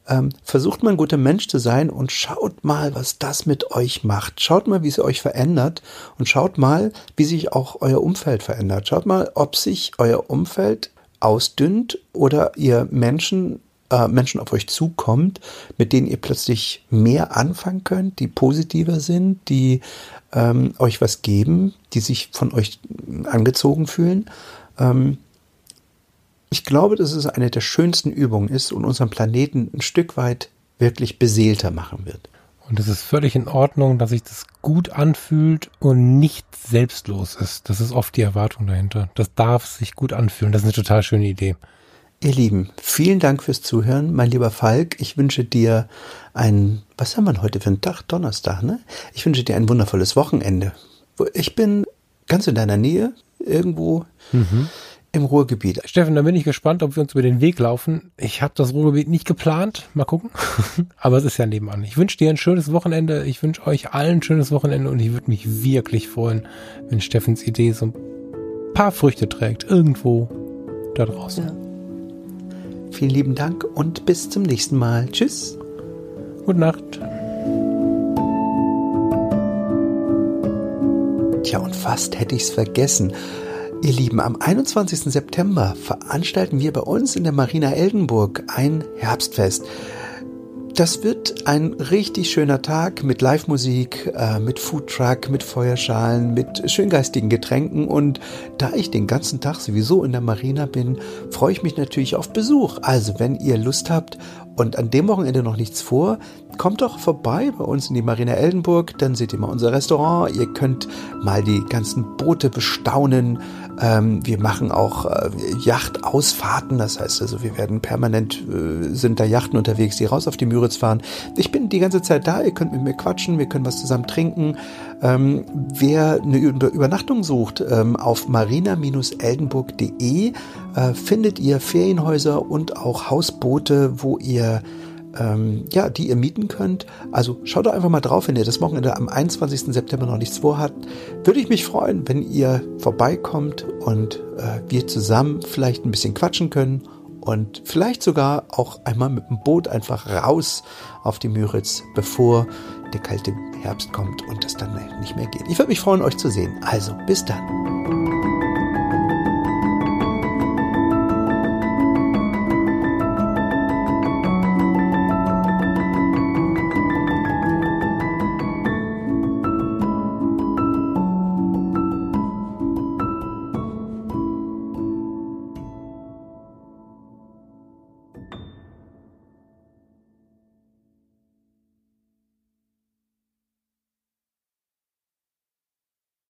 ähm, versucht mal ein guter Mensch zu sein und schaut mal, was das mit euch macht. Schaut mal, wie es euch verändert und schaut mal, wie sich auch euer Umfeld verändert. Schaut mal, ob sich euer Umfeld ausdünnt oder ihr Menschen äh, Menschen auf euch zukommt, mit denen ihr plötzlich mehr anfangen könnt, die positiver sind, die ähm, euch was geben, die sich von euch angezogen fühlen. Ähm, ich glaube, dass es eine der schönsten Übungen ist und unseren Planeten ein Stück weit wirklich beseelter machen wird. Und es ist völlig in Ordnung, dass sich das gut anfühlt und nicht selbstlos ist. Das ist oft die Erwartung dahinter. Das darf sich gut anfühlen. Das ist eine total schöne Idee. Ihr Lieben, vielen Dank fürs Zuhören. Mein lieber Falk, ich wünsche dir ein, was haben wir heute für einen Tag? Donnerstag, ne? Ich wünsche dir ein wundervolles Wochenende. Ich bin ganz in deiner Nähe, irgendwo mhm. im Ruhrgebiet. Steffen, da bin ich gespannt, ob wir uns über den Weg laufen. Ich habe das Ruhrgebiet nicht geplant. Mal gucken. Aber es ist ja nebenan. Ich wünsche dir ein schönes Wochenende. Ich wünsche euch allen ein schönes Wochenende und ich würde mich wirklich freuen, wenn Steffens Idee so ein paar Früchte trägt. Irgendwo da draußen. Ja. Vielen lieben Dank und bis zum nächsten Mal. Tschüss. Gute Nacht. Tja, und fast hätte ich es vergessen. Ihr Lieben, am 21. September veranstalten wir bei uns in der Marina Eldenburg ein Herbstfest. Das wird ein richtig schöner Tag mit Live-Musik, äh, mit Foodtruck, mit Feuerschalen, mit schöngeistigen Getränken. Und da ich den ganzen Tag sowieso in der Marina bin, freue ich mich natürlich auf Besuch. Also wenn ihr Lust habt und an dem Wochenende noch nichts vor, kommt doch vorbei bei uns in die Marina Eldenburg, dann seht ihr mal unser Restaurant, ihr könnt mal die ganzen Boote bestaunen, ähm, wir machen auch äh, Yachtausfahrten, das heißt also, wir werden permanent, äh, sind da Yachten unterwegs, die raus auf die Müritz fahren. Ich bin die ganze Zeit da, ihr könnt mit mir quatschen, wir können was zusammen trinken. Ähm, wer eine Übernachtung sucht, ähm, auf marina-eldenburg.de äh, findet ihr Ferienhäuser und auch Hausboote, wo ihr ähm, ja, die ihr mieten könnt. Also schaut doch einfach mal drauf, wenn ihr das Wochenende am 21. September noch nichts vorhabt. Würde ich mich freuen, wenn ihr vorbeikommt und äh, wir zusammen vielleicht ein bisschen quatschen können und vielleicht sogar auch einmal mit dem Boot einfach raus auf die Müritz, bevor der kalte Herbst kommt und das dann nicht mehr geht. Ich würde mich freuen, euch zu sehen. Also, bis dann.